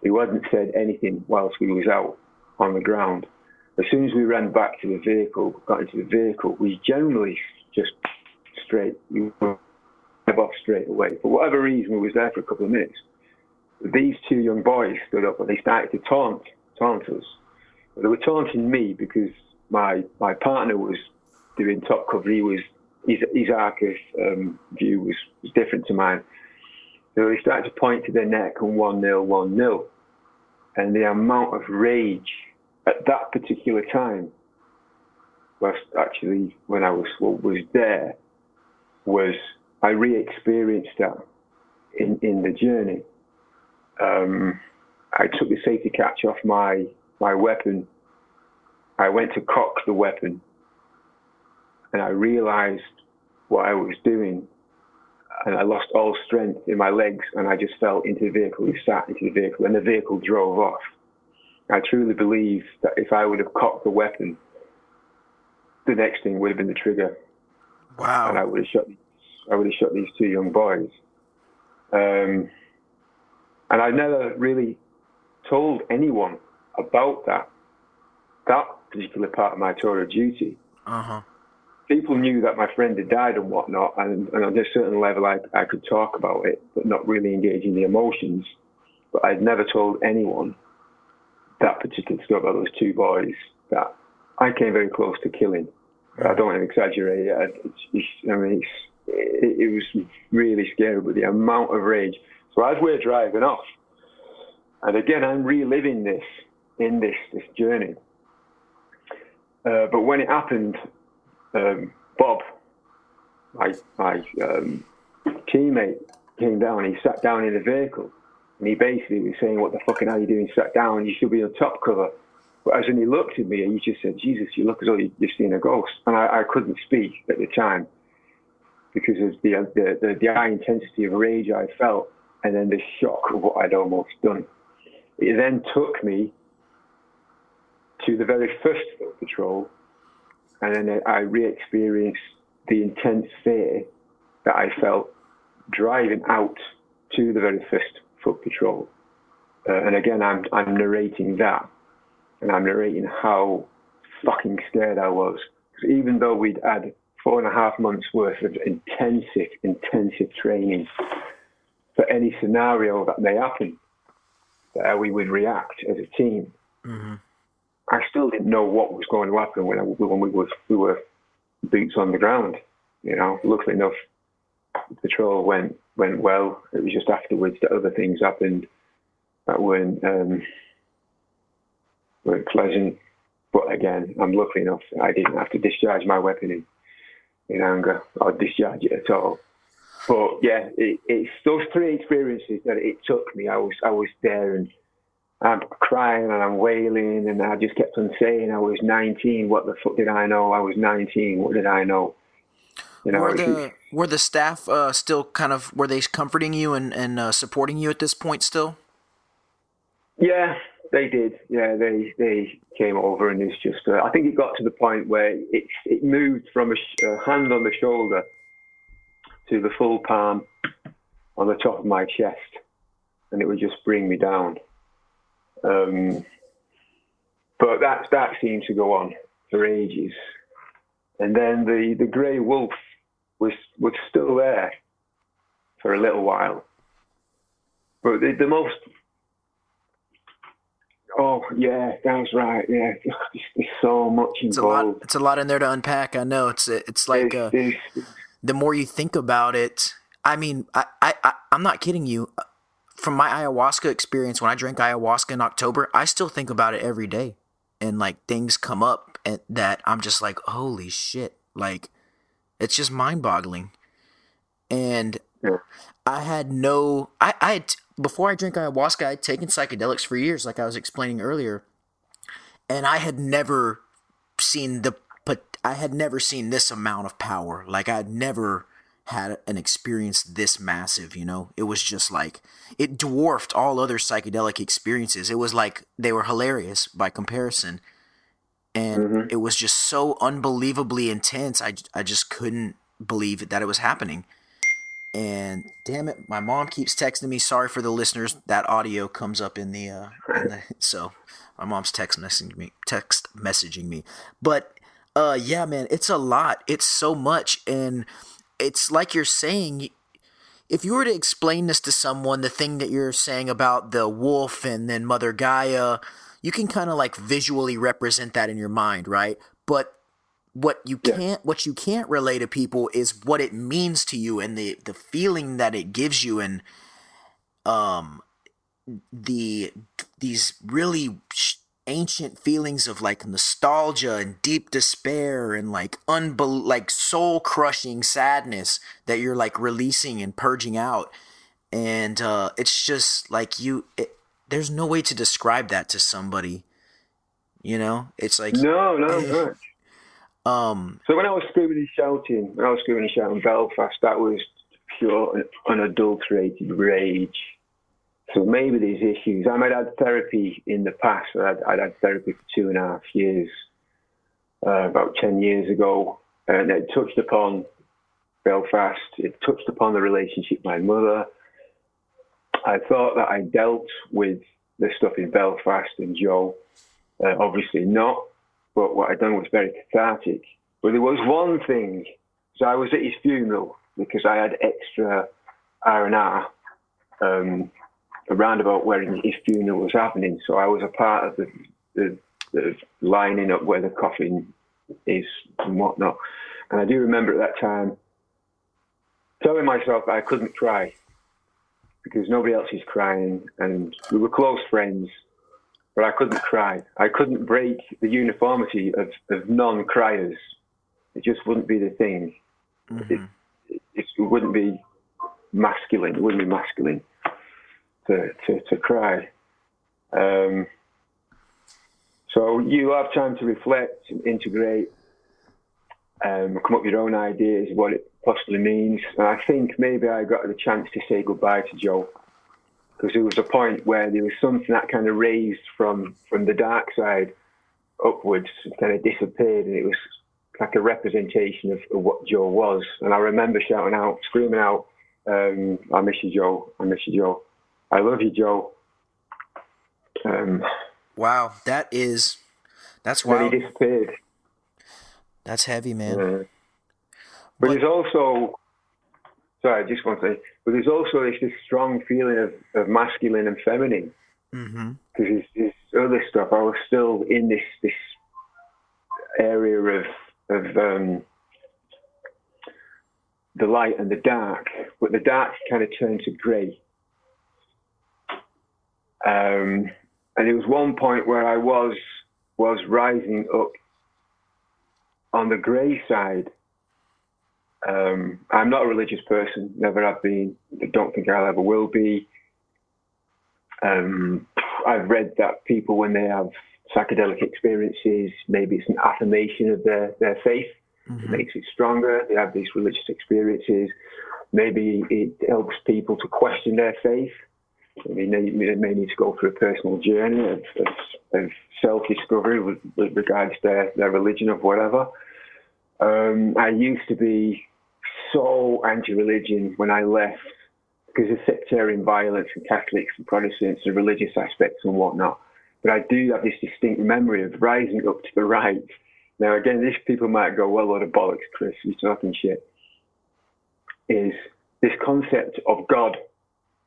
who hadn't said anything whilst we was out on the ground. As soon as we ran back to the vehicle, got into the vehicle, we generally just straight. You off straight away. For whatever reason, we was there for a couple of minutes. These two young boys stood up and they started to taunt, taunt us. But they were taunting me because my my partner was doing top cover. He was his, his arc of um, view was, was different to mine. So they started to point to their neck and one nil, one nil, and the amount of rage at that particular time was actually when I was was there was I re-experienced that in, in the journey. Um, I took the safety catch off my, my weapon. I went to cock the weapon and I realized what I was doing. And I lost all strength in my legs and I just fell into the vehicle and sat into the vehicle and the vehicle drove off. I truly believe that if I would have cocked the weapon, the next thing would have been the trigger. Wow. And I would have shot I would have shot these two young boys. Um, and I never really told anyone about that that particular part of my tour of duty. Uh-huh. People knew that my friend had died and whatnot, and, and on a certain level, I, I could talk about it, but not really engage in the emotions. But I'd never told anyone that particular story about those two boys that I came very close to killing I don't want to exaggerate it. It's, it's, I mean, it, it was really scary, but the amount of rage. So as we're driving off, and again, I'm reliving this in this this journey. Uh, but when it happened, um, Bob, my my um, teammate, came down. He sat down in the vehicle, and he basically was saying, "What the fucking are you doing? Sat down. You should be on top cover." But as when he looked at me, he just said, "Jesus, you look as though you've seen a ghost." And I, I couldn't speak at the time because of the, the the the high intensity of rage I felt, and then the shock of what I'd almost done. It then took me to the very first foot patrol, and then I re-experienced the intense fear that I felt driving out to the very first foot patrol. Uh, and again, I'm I'm narrating that, and I'm narrating how fucking scared I was. Because even though we'd had four and a half months worth of intensive, intensive training for any scenario that may happen, how we would react as a team. Mm-hmm. I still didn't know what was going to happen when I, when we was we were boots on the ground. You know, luckily enough, the patrol went went well. It was just afterwards that other things happened that weren't um, weren't pleasant. But again, I'm lucky enough I didn't have to discharge my weapon in, in anger or discharge it at all. But yeah, it, it's those three experiences that it took me. I was I was there and I'm crying and I'm wailing and I just kept on saying I was 19. What the fuck did I know? I was 19. What did I know? You know, were the were the staff uh, still kind of were they comforting you and and uh, supporting you at this point still? Yeah, they did. Yeah, they they came over and it's just. Uh, I think it got to the point where it it moved from a, sh- a hand on the shoulder to the full palm on the top of my chest, and it would just bring me down. Um, but that that seemed to go on for ages, and then the the grey wolf was was still there for a little while. But the, the most Oh yeah, that's right. Yeah, *laughs* there's so much involved. It's a lot. It's a lot in there to unpack. I know. It's it's like uh, the more you think about it. I mean, I, I I'm not kidding you. From my ayahuasca experience, when I drank ayahuasca in October, I still think about it every day, and like things come up and that I'm just like, holy shit! Like, it's just mind boggling. And yeah. I had no, I I had before I drank ayahuasca, I'd taken psychedelics for years, like I was explaining earlier, and I had never seen the but I had never seen this amount of power. Like I'd never had an experience this massive, you know? It was just like it dwarfed all other psychedelic experiences. It was like they were hilarious by comparison. And mm-hmm. it was just so unbelievably intense. I, I just couldn't believe that it was happening. And damn it, my mom keeps texting me. Sorry for the listeners. That audio comes up in the, uh, in the *laughs* so my mom's text messaging me, text messaging me. But uh, yeah, man, it's a lot. It's so much, and it's like you're saying. If you were to explain this to someone, the thing that you're saying about the wolf and then Mother Gaia, you can kind of like visually represent that in your mind, right? But what you can't yeah. what you can't relay to people is what it means to you and the the feeling that it gives you and um the these really ancient feelings of like nostalgia and deep despair and like unbel- like soul crushing sadness that you're like releasing and purging out. And uh it's just like you it, there's no way to describe that to somebody you know? It's like no no no *laughs* um, so when I was screaming and shouting, when I was screaming and shouting Belfast, that was pure unadulterated rage. So maybe these issues. I might had therapy in the past. I'd, I'd had therapy for two and a half years, uh, about ten years ago, and it touched upon Belfast. It touched upon the relationship with my mother. I thought that I dealt with the stuff in Belfast and Joe. Uh, obviously not but what I'd done was very cathartic. But there was one thing. So I was at his funeral because I had extra R&R um, around about where his funeral was happening. So I was a part of the, the, the lining up where the coffin is and whatnot. And I do remember at that time telling myself I couldn't cry because nobody else is crying, and we were close friends, but I couldn't cry. I couldn't break the uniformity of, of non-criers. It just wouldn't be the thing. Mm-hmm. It, it, it, wouldn't be masculine. It wouldn't be masculine to to, to cry. Um, so you have time to reflect and integrate, um, come up with your own ideas, what it possibly means. And I think maybe I got the chance to say goodbye to Joe because there was a point where there was something that kind of raised from from the dark side upwards, and kind of disappeared, and it was like a representation of, of what Joe was. And I remember shouting out, screaming out, um, "I miss you, Joe! I miss you, Joe! I love you, Joe!" Um, wow, that is that's why he disappeared. That's heavy, man. Uh, but, but there's also sorry, I just want to say, but there's also this, this strong feeling of, of masculine and feminine. Because mm-hmm. this, other stuff, I was still in this this area of of um, the light and the dark, but the dark kind of turned to grey. Um, and it was one point where I was was rising up on the grey side. Um, I'm not a religious person, never have been. I don't think I'll ever will be. Um, I've read that people, when they have psychedelic experiences, maybe it's an affirmation of their, their faith. Mm-hmm. It makes it stronger. They have these religious experiences. Maybe it helps people to question their faith. I mean, they, they may need to go through a personal journey of, of, of self-discovery with, with, regards to their, their religion of whatever. Um, I used to be so anti-religion when I left because of sectarian violence and Catholics and Protestants and religious aspects and whatnot. But I do have this distinct memory of rising up to the right. Now, again, these people might go, well, what a bollocks, Chris, you're talking shit. Is this concept of God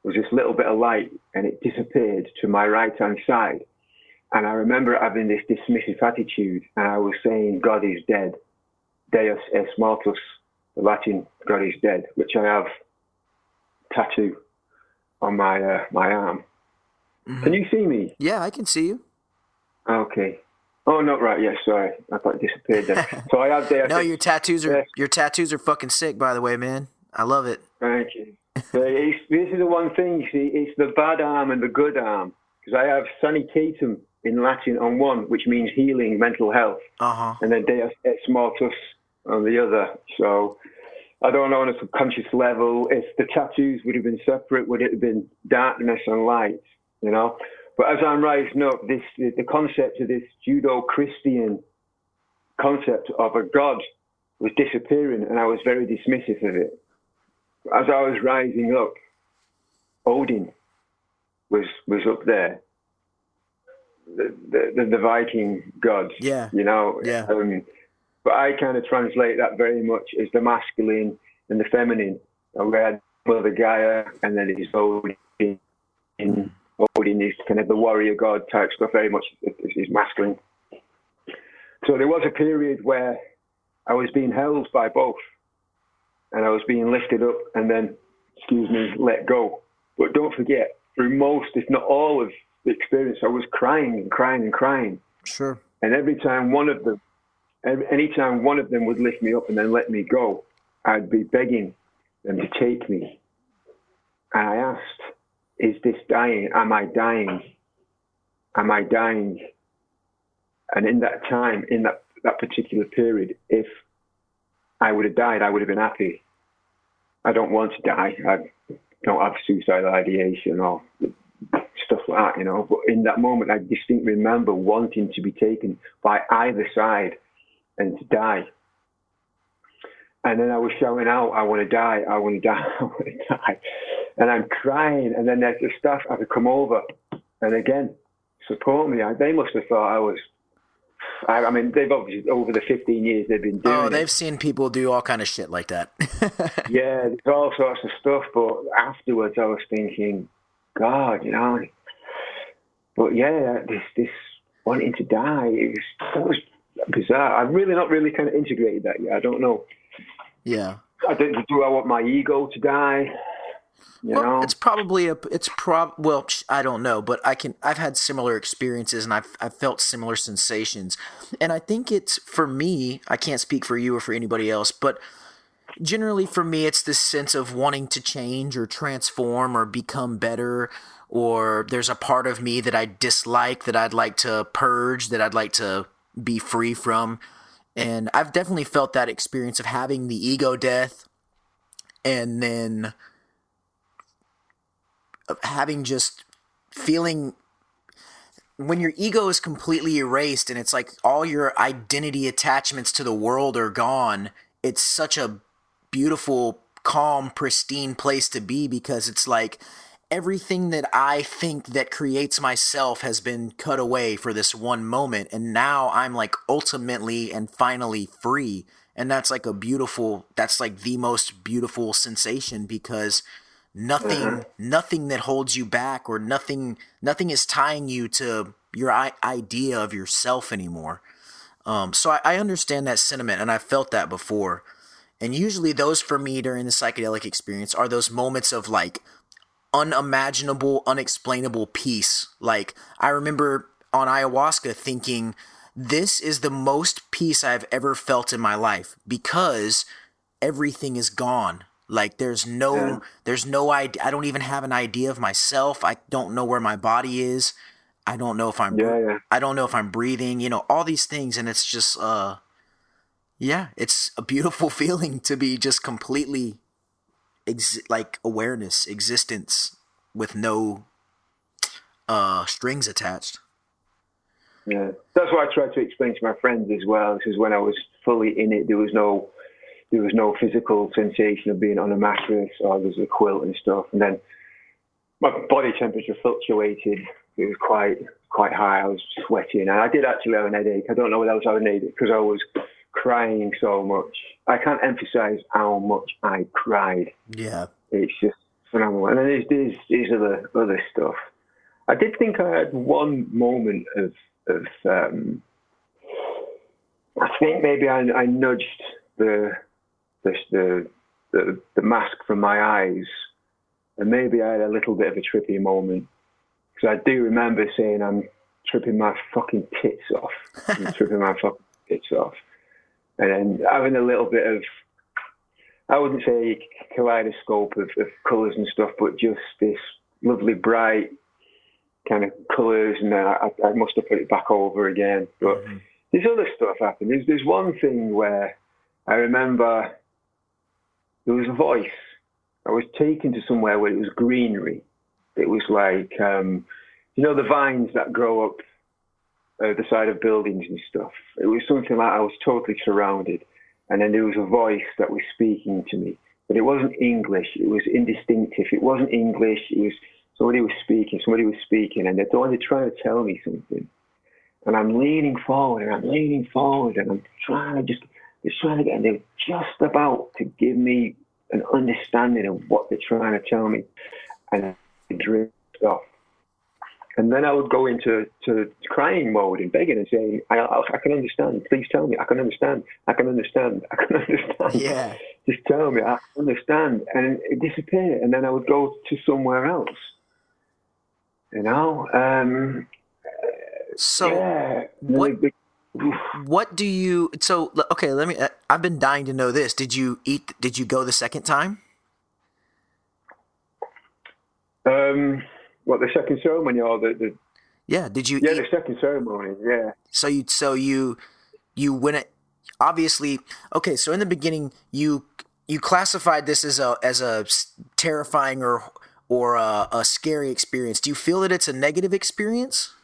was this little bit of light and it disappeared to my right hand side. And I remember having this dismissive attitude and I was saying, God is dead. Deus es mortus, the Latin God is dead, which I have tattoo on my uh, my arm. Mm-hmm. Can you see me? Yeah, I can see you. Okay. Oh, not right. Yes, sorry. I thought it disappeared there. *laughs* so I have there. no, your tattoos are your tattoos are fucking sick. By the way, man, I love it. Thank you. this is the one thing you see. It's the bad arm and the good arm because I have sanitatum in Latin on one, which means healing, mental health, uh-huh. and then Deus ex mortus on the other. So I don't know on a subconscious level if the tattoos would have been separate, would it have been darkness and light, you know? But as I'm rising up, this the concept of this Judeo Christian concept of a God was disappearing, and I was very dismissive of it. As I was rising up, Odin was was up there, the the, the Viking god. Yeah, you know. Yeah. Um, but I kind of translate that very much as the masculine and the feminine. Where Mother Gaia, uh, and then it's Odin. Odin is kind of the warrior god type stuff. Very much is masculine. So there was a period where I was being held by both, and I was being lifted up and then, excuse me, let go. But don't forget, through most, if not all, of the experience, I was crying and crying and crying. Sure. And every time one of them anytime one of them would lift me up and then let me go, I'd be begging them to take me. And I asked, is this dying? Am I dying? Am I dying? And in that time, in that, that particular period, if I would have died, I would have been happy. I don't want to die. I don't have suicidal ideation or stuff like that, you know. But in that moment, I distinctly remember wanting to be taken by either side and to die. And then I was shouting out, I want to die, I want to die, *laughs* I want to die. And I'm crying. And then there's the staff had to come over and again support me. I, they must have thought I was. I, I, mean, they've obviously over the 15 years they've been oh, doing. Oh, they've it. seen people do all kind of shit like that. *laughs* yeah, there's all sorts of stuff. But afterwards, I was thinking, God, you know. But yeah, this this wanting to die, it was, it was bizarre. I've really not really kind of integrated that yet. I don't know. Yeah. I don't, do I want my ego to die? You well, know? it's probably a it's prob well I don't know, but I can I've had similar experiences and I've I've felt similar sensations, and I think it's for me. I can't speak for you or for anybody else, but generally for me, it's this sense of wanting to change or transform or become better. Or there's a part of me that I dislike that I'd like to purge, that I'd like to be free from. And I've definitely felt that experience of having the ego death and then having just feeling when your ego is completely erased and it's like all your identity attachments to the world are gone it's such a beautiful calm pristine place to be because it's like everything that i think that creates myself has been cut away for this one moment and now i'm like ultimately and finally free. And that's like a beautiful that's like the most beautiful sensation because nothing mm-hmm. nothing that holds you back or nothing nothing is tying you to your I- idea of yourself anymore. Um, so I, I understand that sentiment and i felt that before. And usually those for me during the psychedelic experience are those moments of like unimaginable unexplainable peace like i remember on ayahuasca thinking this is the most peace i've ever felt in my life because everything is gone like there's no yeah. there's no idea. I don't even have an idea of myself. I don't know where my body is. I don't know if I'm yeah, yeah. I don't know if I'm breathing, you know, all these things and it's just uh yeah, it's a beautiful *laughs* feeling to be just completely ex- like awareness, existence with no uh strings attached. Yeah. That's what I tried to explain to my friends as well. Because when I was fully in it there was no there was no physical sensation of being on a mattress or there's a quilt and stuff. And then my body temperature fluctuated. It was quite quite high. I was sweating, and I did actually have an headache. I don't know whether else I was having headache because I was crying so much. I can't emphasize how much I cried. Yeah, it's just phenomenal. And then there's there's, there's other other stuff. I did think I had one moment of of um, I think maybe I, I nudged the the, the, the, the mask from my eyes, and maybe I had a little bit of a trippy moment because I do remember saying I'm tripping my fucking tits off, I'm *laughs* tripping my fucking tits off, and then having a little bit of I wouldn't say kaleidoscope of, of colours and stuff, but just this lovely bright kind of colours, and I, I must have put it back over again. But mm-hmm. there's other stuff happened. There's, there's one thing where I remember there was a voice. I was taken to somewhere where it was greenery. It was like, um, you know, the vines that grow up uh, the side of buildings and stuff. It was something like I was totally surrounded. And then there was a voice that was speaking to me. But it wasn't English. It was indistinctive. It wasn't English. It was somebody was speaking. Somebody was speaking. And they're trying to tell me something. And I'm leaning forward and I'm leaning forward and I'm trying to just they're trying to get, and they're just about to give me an understanding of what they're trying to tell me, and I drift off. And then I would go into to crying mode and begging and saying, I, I, can understand. Please tell me. I can understand. I can understand. I can *laughs* understand. Yeah. Just tell me. I understand. And it disappeared. And then I would go to somewhere else. You know? Um, so, yeah. what, what do you? So okay, let me. Uh, I've been dying to know this. Did you eat? Did you go the second time? Um, what the second ceremony or the, the yeah? Did you? Yeah, eat? the second ceremony. Yeah. So you so you you went it obviously okay. So in the beginning, you you classified this as a as a terrifying or or a, a scary experience. Do you feel that it's a negative experience?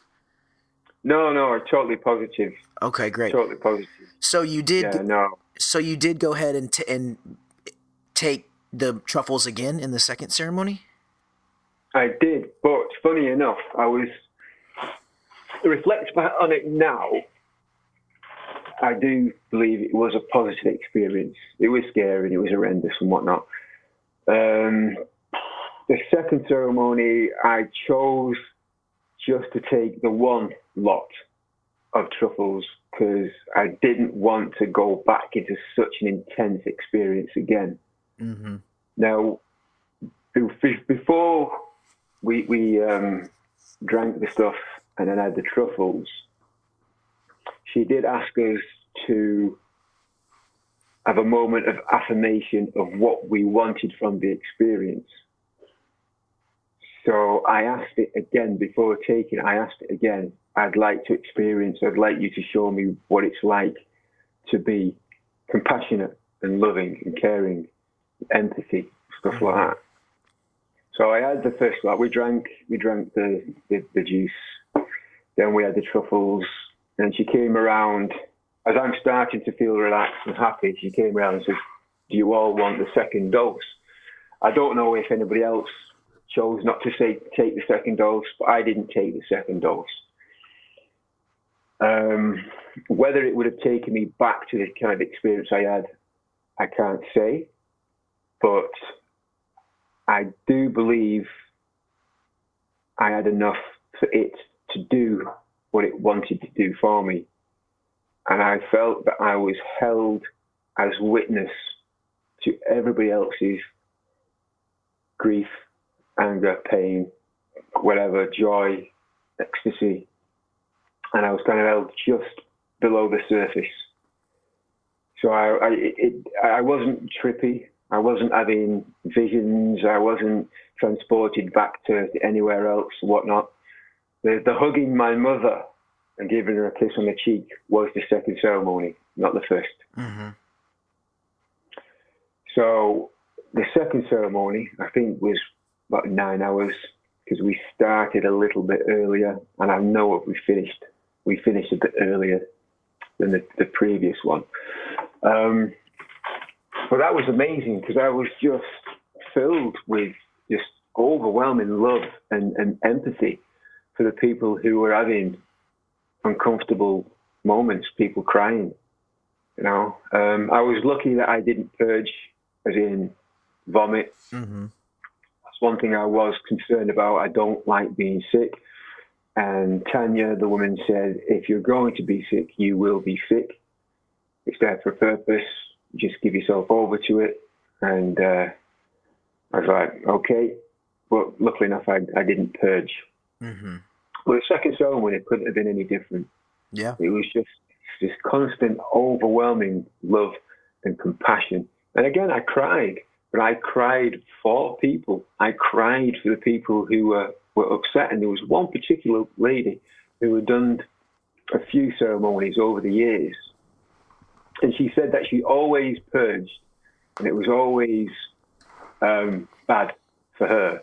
No, no, it's totally positive. Okay, great. Totally positive. So you did. Yeah, no. So you did go ahead and t- and take the truffles again in the second ceremony. I did, but funny enough, I was reflect back on it now. I do believe it was a positive experience. It was scary and it was horrendous and whatnot. Um, the second ceremony, I chose just to take the one lot of truffles because I didn't want to go back into such an intense experience again. Mm-hmm. Now, before we we um, drank the stuff and then had the truffles, she did ask us to have a moment of affirmation of what we wanted from the experience. So I asked it again before taking. I asked it again. I'd like to experience. I'd like you to show me what it's like to be compassionate and loving and caring, empathy, stuff like that. So I had the first lot. We drank. We drank the, the, the juice. Then we had the truffles. And she came around as I'm starting to feel relaxed and happy. She came around and said, "Do you all want the second dose?" I don't know if anybody else chose not to say take the second dose, but I didn't take the second dose. Um, whether it would have taken me back to the kind of experience I had, I can't say. But I do believe I had enough for it to do what it wanted to do for me. And I felt that I was held as witness to everybody else's grief, anger, pain, whatever, joy, ecstasy. And I was kind of held just below the surface. So I, I, it, I wasn't trippy. I wasn't having visions. I wasn't transported back to anywhere else, whatnot. The, the hugging my mother and giving her a kiss on the cheek was the second ceremony, not the 1st mm-hmm. So the second ceremony, I think, was about nine hours because we started a little bit earlier, and I know what we finished. We finished a bit earlier than the, the previous one. Um, but that was amazing because I was just filled with just overwhelming love and, and empathy for the people who were having uncomfortable moments, people crying. You know, um, I was lucky that I didn't purge, as in vomit. Mm-hmm. That's one thing I was concerned about. I don't like being sick. And Tanya, the woman, said, if you're going to be sick, you will be sick. It's there for a purpose. Just give yourself over to it. And uh, I was like, okay. But luckily enough, I, I didn't purge. Mm-hmm. Well, the second ceremony it couldn't have been any different. Yeah. It was just this constant, overwhelming love and compassion. And again, I cried, but I cried for people. I cried for the people who were, were upset. And there was one particular lady who had done a few ceremonies over the years. And she said that she always purged, and it was always um, bad for her.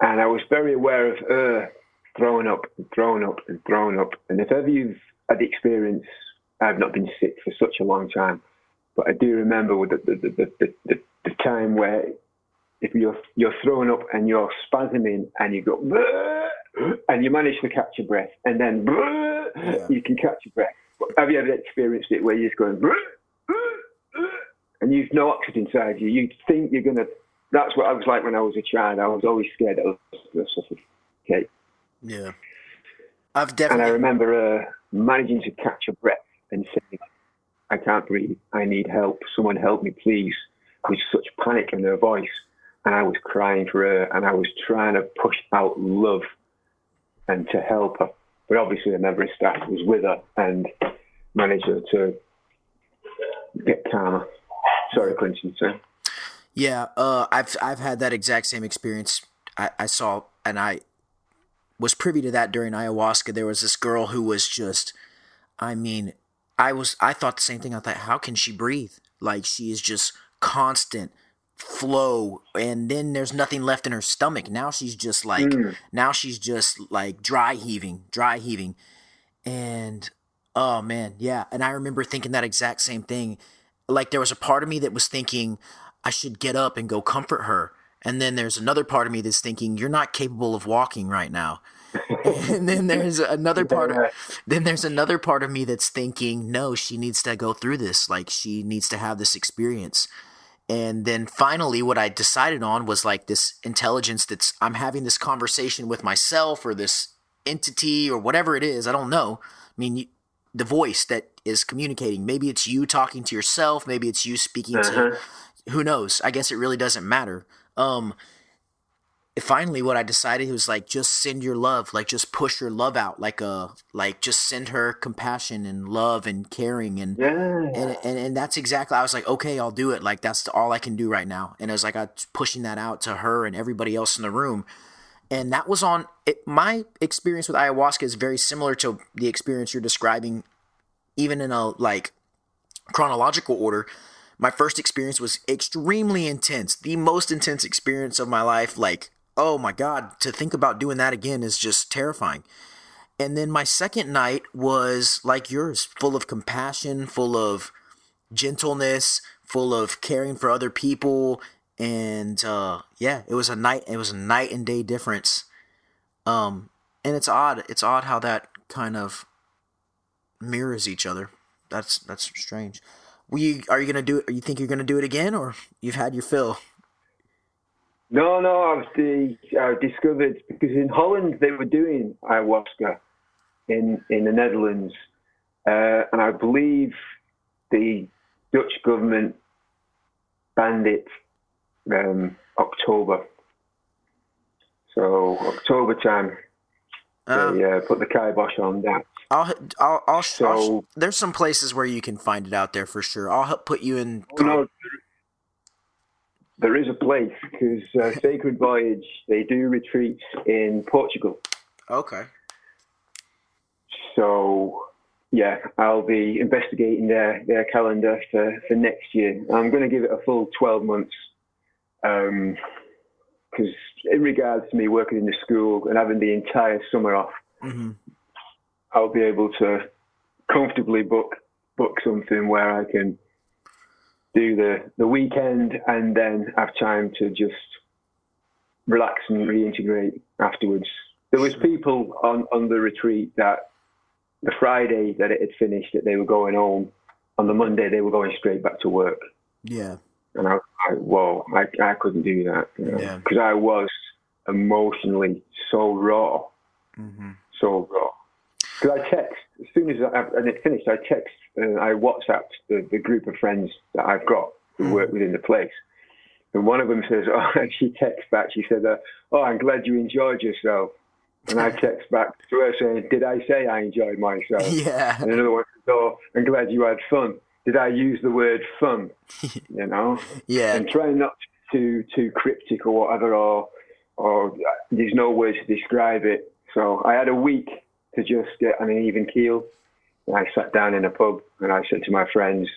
And I was very aware of her thrown up and thrown up and thrown up. And if ever you've had the experience, I've not been sick for such a long time, but I do remember the, the, the, the, the, time where if you're you're thrown up and you're spasming and you go and you manage to catch your breath and then yeah. you can catch your breath. Have you ever experienced it where you're just going and you've no oxygen inside you? You think you're gonna. That's what I was like when I was a child. I was always scared I was going to suffocate. Yeah. I've definitely. And I remember uh, managing to catch a breath and saying, I can't breathe. I need help. Someone help me, please. With such panic in her voice. And I was crying for her and I was trying to push out love and to help her. But obviously, a member of staff was with her and managed her to get calmer. Sorry, Clinton. Sir. Yeah, uh, I've I've had that exact same experience. I, I saw and I was privy to that during ayahuasca. There was this girl who was just, I mean, I was, I thought the same thing. I thought, how can she breathe? Like she is just constant flow and then there's nothing left in her stomach. Now she's just like mm. now she's just like dry heaving dry heaving. And oh man yeah. And i remember thinking that exact same thing. Like there was a part of me that was thinking i should get up and go comfort her. And then there's another part of me that's thinking you're not capable of walking right now. *laughs* And then there's another *laughs* part of then there's another part of me that's thinking no she needs to go through this. Like she needs to have this experience and then finally what i decided on was like this intelligence that's i'm having this conversation with myself or this entity or whatever it is. I don't know. I mean, you, the voice that is communicating. Maybe it's you talking to yourself. Maybe it's you speaking uh-huh. to. Who knows? I guess it really doesn't matter. Um, finally what I decided was like just send your love, like just push your love out, like a uh, like just send her compassion and love and caring and yeah. and, and and that's exactly I was like okay I'll do it. Like that's all I can do right now. And it was like I was pushing that out to her and everybody else in the room. And that was on it, my experience with ayahuasca is very similar to the experience you're describing even in a like chronological order. My first experience was extremely intense the most intense experience of my life like oh my God, to think about doing that again is just terrifying. And then my second night was like yours, full of compassion, full of gentleness, full of caring for other people. And uh, yeah, it was a night. It was a night and day difference. Um, and it's odd. It's odd how that kind of mirrors each other. That's that's strange. We are you gonna do it? Are you think you're gonna do it again, or you've had your fill? No, no, I've the, I discovered because in Holland they were doing ayahuasca in in the Netherlands, uh, and I believe the Dutch government banned it um, October. So October time, um, they uh, put the kibosh on that. I'll, I'll, I'll, so, I'll, there's some places where you can find it out there for sure. I'll help put you in. No, there is a place because uh, Sacred Voyage they do retreats in Portugal. Okay. So yeah, I'll be investigating their their calendar for, for next year. I'm going to give it a full 12 months because um, in regards to me working in the school and having the entire summer off, mm-hmm. I'll be able to comfortably book book something where I can do the, the weekend and then have time to just relax and reintegrate afterwards. There was people on, on the retreat that the Friday that it had finished that they were going home. On the Monday they were going straight back to work. Yeah. And I was like, whoa, I, I couldn't do that. Because you know? yeah. I was emotionally so raw. Mm-hmm. So raw. Because I text as soon as I, and it finished, I text, uh, I WhatsApped the, the group of friends that I've got who mm. work within the place, and one of them says, *laughs* "Oh," and she texts back. She said, uh, "Oh, I'm glad you enjoyed yourself." And I text *laughs* back to her saying, "Did I say I enjoyed myself?" Yeah. And another one says, "Oh, I'm glad you had fun." Did I use the word fun? *laughs* you know. Yeah. And trying not too too cryptic or whatever, or or there's no words to describe it. So I had a week to just get on an even keel. And I sat down in a pub and I said to my friends,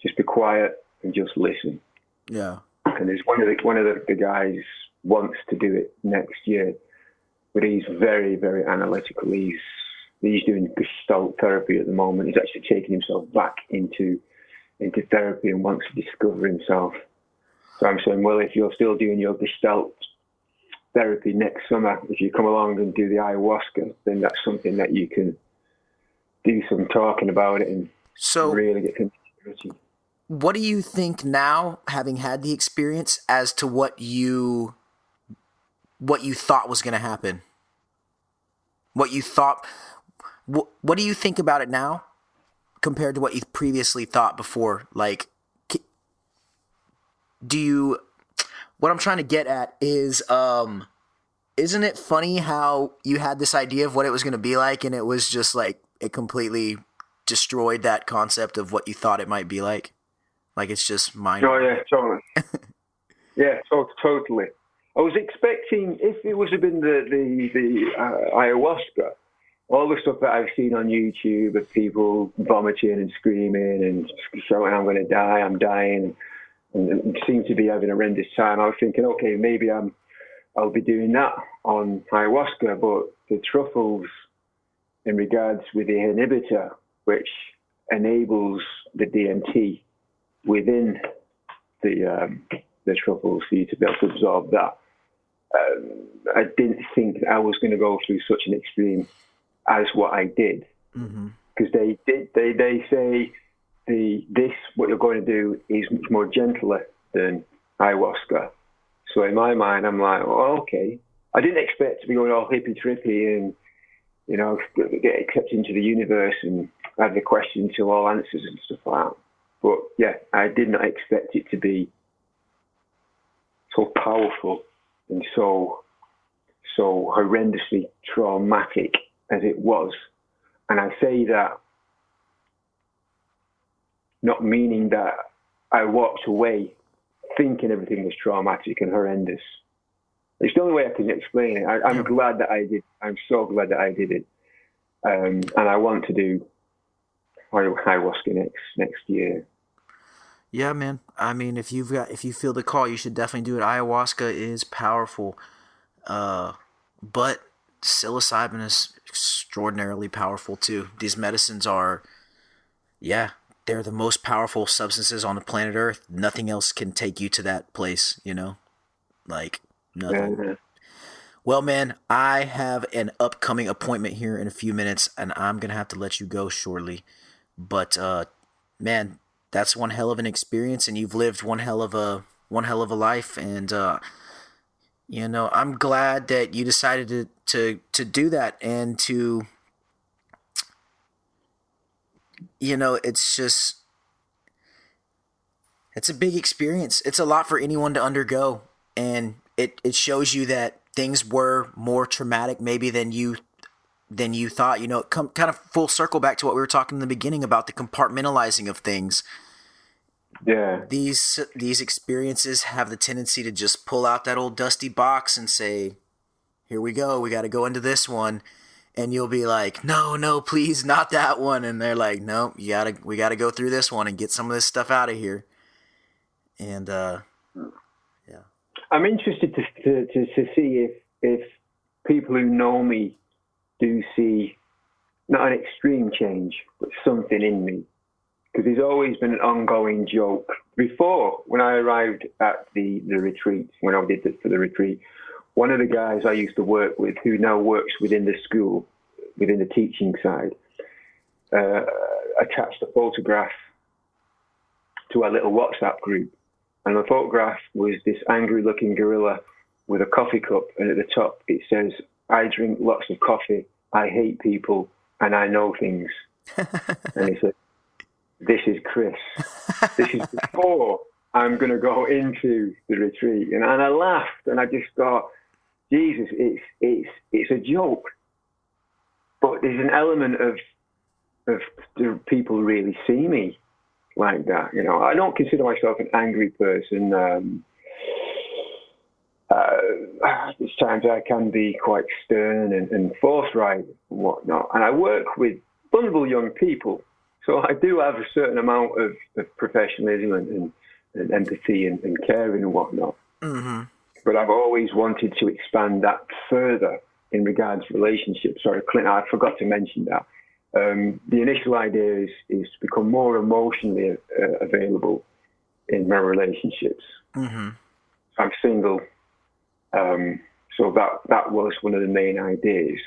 just be quiet and just listen. Yeah. And there's one of the one of the, the guys wants to do it next year, but he's very, very analytical. He's he's doing gestalt therapy at the moment. He's actually taking himself back into into therapy and wants to discover himself. So I'm saying, well, if you're still doing your gestalt therapy next summer, if you come along and do the ayahuasca, then that's something that you can do some talking about it and so really get into What do you think now, having had the experience, as to what you what you thought was going to happen? What you thought? What, what do you think about it now, compared to what you previously thought before? Like, do you what I'm trying to get at is um isn't it funny how you had this idea of what it was going to be like and it was just like it completely destroyed that concept of what you thought it might be like? Like it's just mind oh yeah totally. *laughs* Yeah to- totally. I was expecting if it was have been the the, the uh, ayahuasca all the stuff that i've seen on youtube of people vomiting and screaming and shouting i'm going to die i'm dying and, seemed to be having a horrendous time. I was thinking, okay, maybe I'm, I'll be doing that on ayahuasca, but the truffles, in regards with the inhibitor, which enables the DMT within the um, the truffles for you to be able to absorb that. Um, I didn't think I was going to go through such an extreme as what I did, because mm-hmm. they did. They they say the this what you're going to do is much more gentler than ayahuasca. So in my mind, I'm like, oh, okay. I didn't expect to be going all hippy trippy and you know, get accepted into the universe and have the question to all answers and stuff like that. But yeah, I did not expect it to be so powerful and so so horrendously traumatic as it was. And I say that not meaning that I walked away thinking everything was traumatic and horrendous. It's the only way I can explain it. I, am glad that I did. I'm so glad that I did it, um, and I want to do ayahuasca next next year. Yeah, man. I mean, if you've got if you feel the call, you should definitely do it. Ayahuasca is powerful, uh, but psilocybin is extraordinarily powerful too. These medicines are, yeah, they're the most powerful substances on the planet Earth. Nothing else can take you to that place, you know? Like nothing. Mm-hmm. Well, man, I have an upcoming appointment here in a few minutes and I'm going to have to let you go shortly. But uh man, that's one hell of an experience and you've lived one hell of a one hell of a life and uh you know, I'm glad that you decided to to to do that and to you know, it's just it's a big experience. It's a lot for anyone to undergo and it it shows you that things were more traumatic maybe than you than you thought. You know, come kind of full circle back to what we were talking in the beginning about the compartmentalizing of things. Yeah. These these experiences have the tendency to just pull out that old dusty box and say, "Here we go. We got to go into this one." And you'll be like, "No, no, please, not that one." And they're like, "No, you gotta, we gotta go through this one and get some of this stuff out of here." And uh, yeah, I'm interested to, to to, see if if people who know me do see not an extreme change, but something in me, because there's always been an ongoing joke. Before, when I arrived at the the retreat, when I did it for the retreat one of the guys I used to work with, who now works within the school, within the teaching side, uh, attached a photograph to our little WhatsApp group. And the photograph was this angry looking gorilla with a coffee cup. And at the top, it says, I drink lots of coffee, I hate people, and I know things. *laughs* and he said, This is Chris. This is *laughs* before I'm going to go into the retreat. And, and I laughed and I just thought, Jesus, it's it's it's a joke. But there's an element of of do people really see me like that? You know, I don't consider myself an angry person. Um, uh, at times I can be quite stern and, and forthright and whatnot. And I work with vulnerable young people, so I do have a certain amount of, of professionalism and, and, and empathy and, and, caring and whatnot. Mm-hmm but I've always wanted to expand that further in regards to relationships. Sorry, Clint, I forgot to mention that. Um, the initial idea is, is to become more emotionally uh, available in my relationships. Mm-hmm. I'm single, um, so that that was one of the main ideas.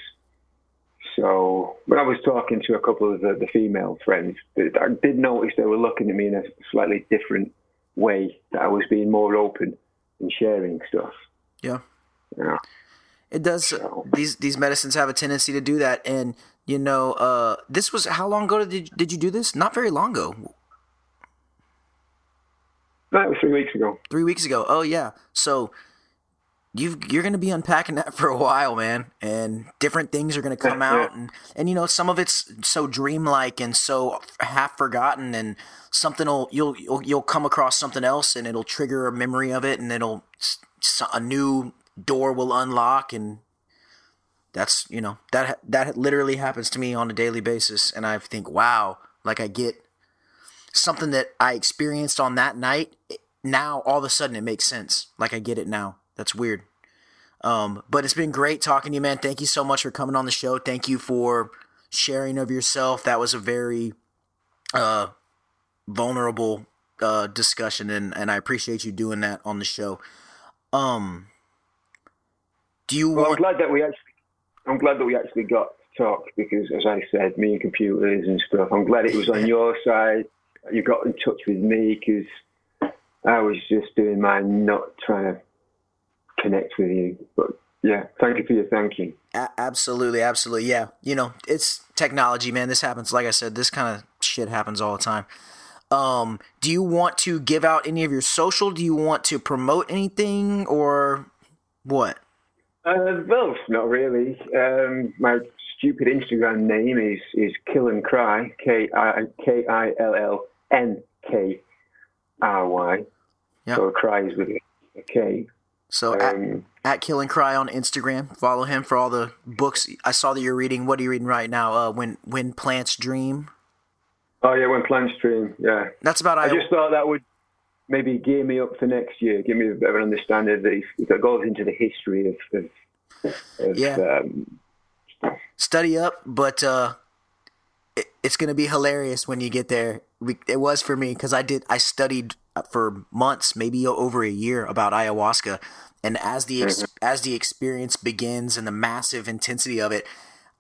So when I was talking to a couple of the, the female friends, I did notice they were looking at me in a slightly different way. That I was being more open and sharing stuff. Yeah. Yeah. It does. So. These these medicines have a tendency to do that, and you know, uh, this was how long ago did did you do this? Not very long ago. That was three weeks ago. Three weeks ago. Oh yeah. So you you're going to be unpacking that *laughs* for a while, man, and different things are going to come out, and and you know some of it's so dreamlike and so half forgotten, and something will you'll, you'll you'll come across something else, and it'll trigger a memory of it, and it'll a new door will unlock, and that's you know that that literally happens to me on a daily basis, and I think, wow, like I get something that I experienced on that night. Now all of a sudden it makes sense. Like I get it now that's weird. Um, but it's been great talking to you, man. Thank you so much for coming on the show. Thank you for sharing of yourself. That was a very uh, vulnerable uh, discussion, and, and I appreciate you doing that on the show. Um, do you well, want? I'm glad that we actually. I'm glad that we actually got to talk because, as I said, me and computers and stuff. I'm glad it was on your *laughs* side. You got in touch with me because I was just doing my not trying to connect with you. But Yeah, thank you for your thanking. A- absolutely, absolutely. Yeah, you know, it's technology, man. This happens. Like I said, this kind of shit happens all the time. Um, do you want to give out any of your social? Do you want to promote anything or what? Uh, well, not really. Um, my stupid Instagram name is is Kill and Cry. K I K I L L N K R Y. Yep. So cry is with a K. So Um, at, at Kill and Cry on Instagram. Follow him for all the books. I saw that you're reading. What are you reading right now? Uh, when when plants dream. oh yeah, when plants Dream. Yeah, That's about I I. just thought that would maybe gear me up for next year, give me a better understanding that if that goes into the history of, of, of Yeah. um, study up, but uh, it, it's gonna be hilarious when you get there. We, it was for me because I did. I studied for months, maybe over a year, about ayahuasca, and as the ex- as the experience begins and the massive intensity of it.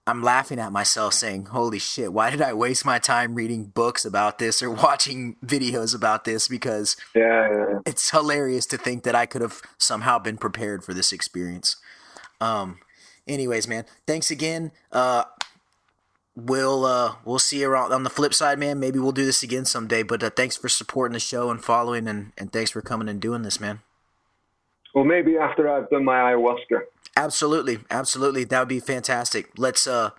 I'm laughing at myself saying, Holy shit, why did I waste my time reading books about this or *laughs* watching videos about this? Because yeah, yeah, it's hilarious to think that I could have somehow been prepared for this experience. Um, anyways, man, thanks again. Uh, we'll uh, we'll see you around on the flip side, man. Maybe we'll do this again someday. But uh, thanks for supporting the show and following, and and thanks for coming and doing this, man. Well, maybe after I've done my ayahuasca. Absolutely, absolutely, that would be fantastic. Let's uh,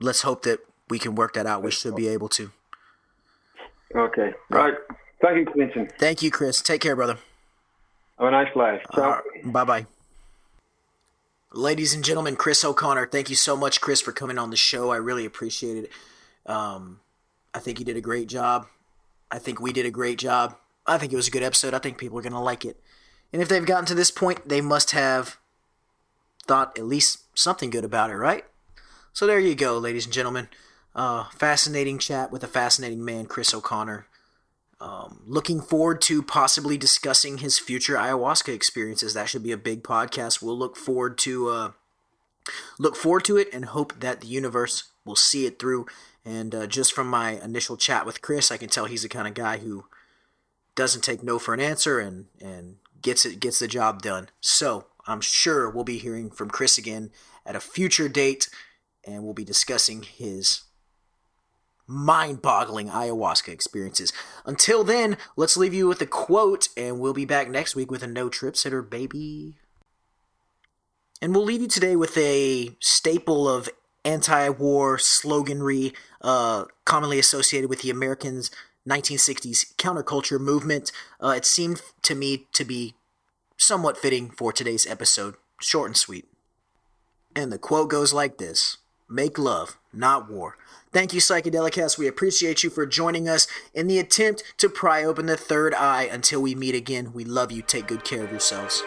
let's hope that we can work that out. We should be able to. Okay, right. Thank you, Clinton. Thank you, Chris. Take care, brother. Have a nice life. Ciao. bye bye. Ladies and gentlemen, Chris O'Connor, thank you so much, Chris, for coming on the show. I really appreciate it. Um, I think you did a great job. I think we did a great job. I think it was a good episode. I think people are going to like it. And if they've gotten to this point, they must have thought at least something good about it, right? So there you go, ladies and gentlemen. Uh, fascinating chat with a fascinating man, Chris O'Connor. Um, looking forward to possibly discussing his future ayahuasca experiences. That should be a big podcast. We'll look forward to uh, look forward to it and hope that the universe will see it through. And uh, just from my initial chat with Chris, I can tell he's the kind of guy who doesn't take no for an answer and and gets it gets the job done. So I'm sure we'll be hearing from Chris again at a future date, and we'll be discussing his mind-boggling ayahuasca experiences. Until then, let's leave you with a quote, and we'll be back next week with a no trip sitter, baby. And we'll leave you today with a staple of anti-war sloganry, uh, commonly associated with the Americans' 1960s counterculture movement. Uh, it seemed to me to be somewhat fitting for today's episode, short and sweet. And the quote goes like this Make love, not war. Thank you, Psychedelicast. We appreciate you for joining us in the attempt to pry open the third eye until we meet again. We love you. Take good care of yourselves.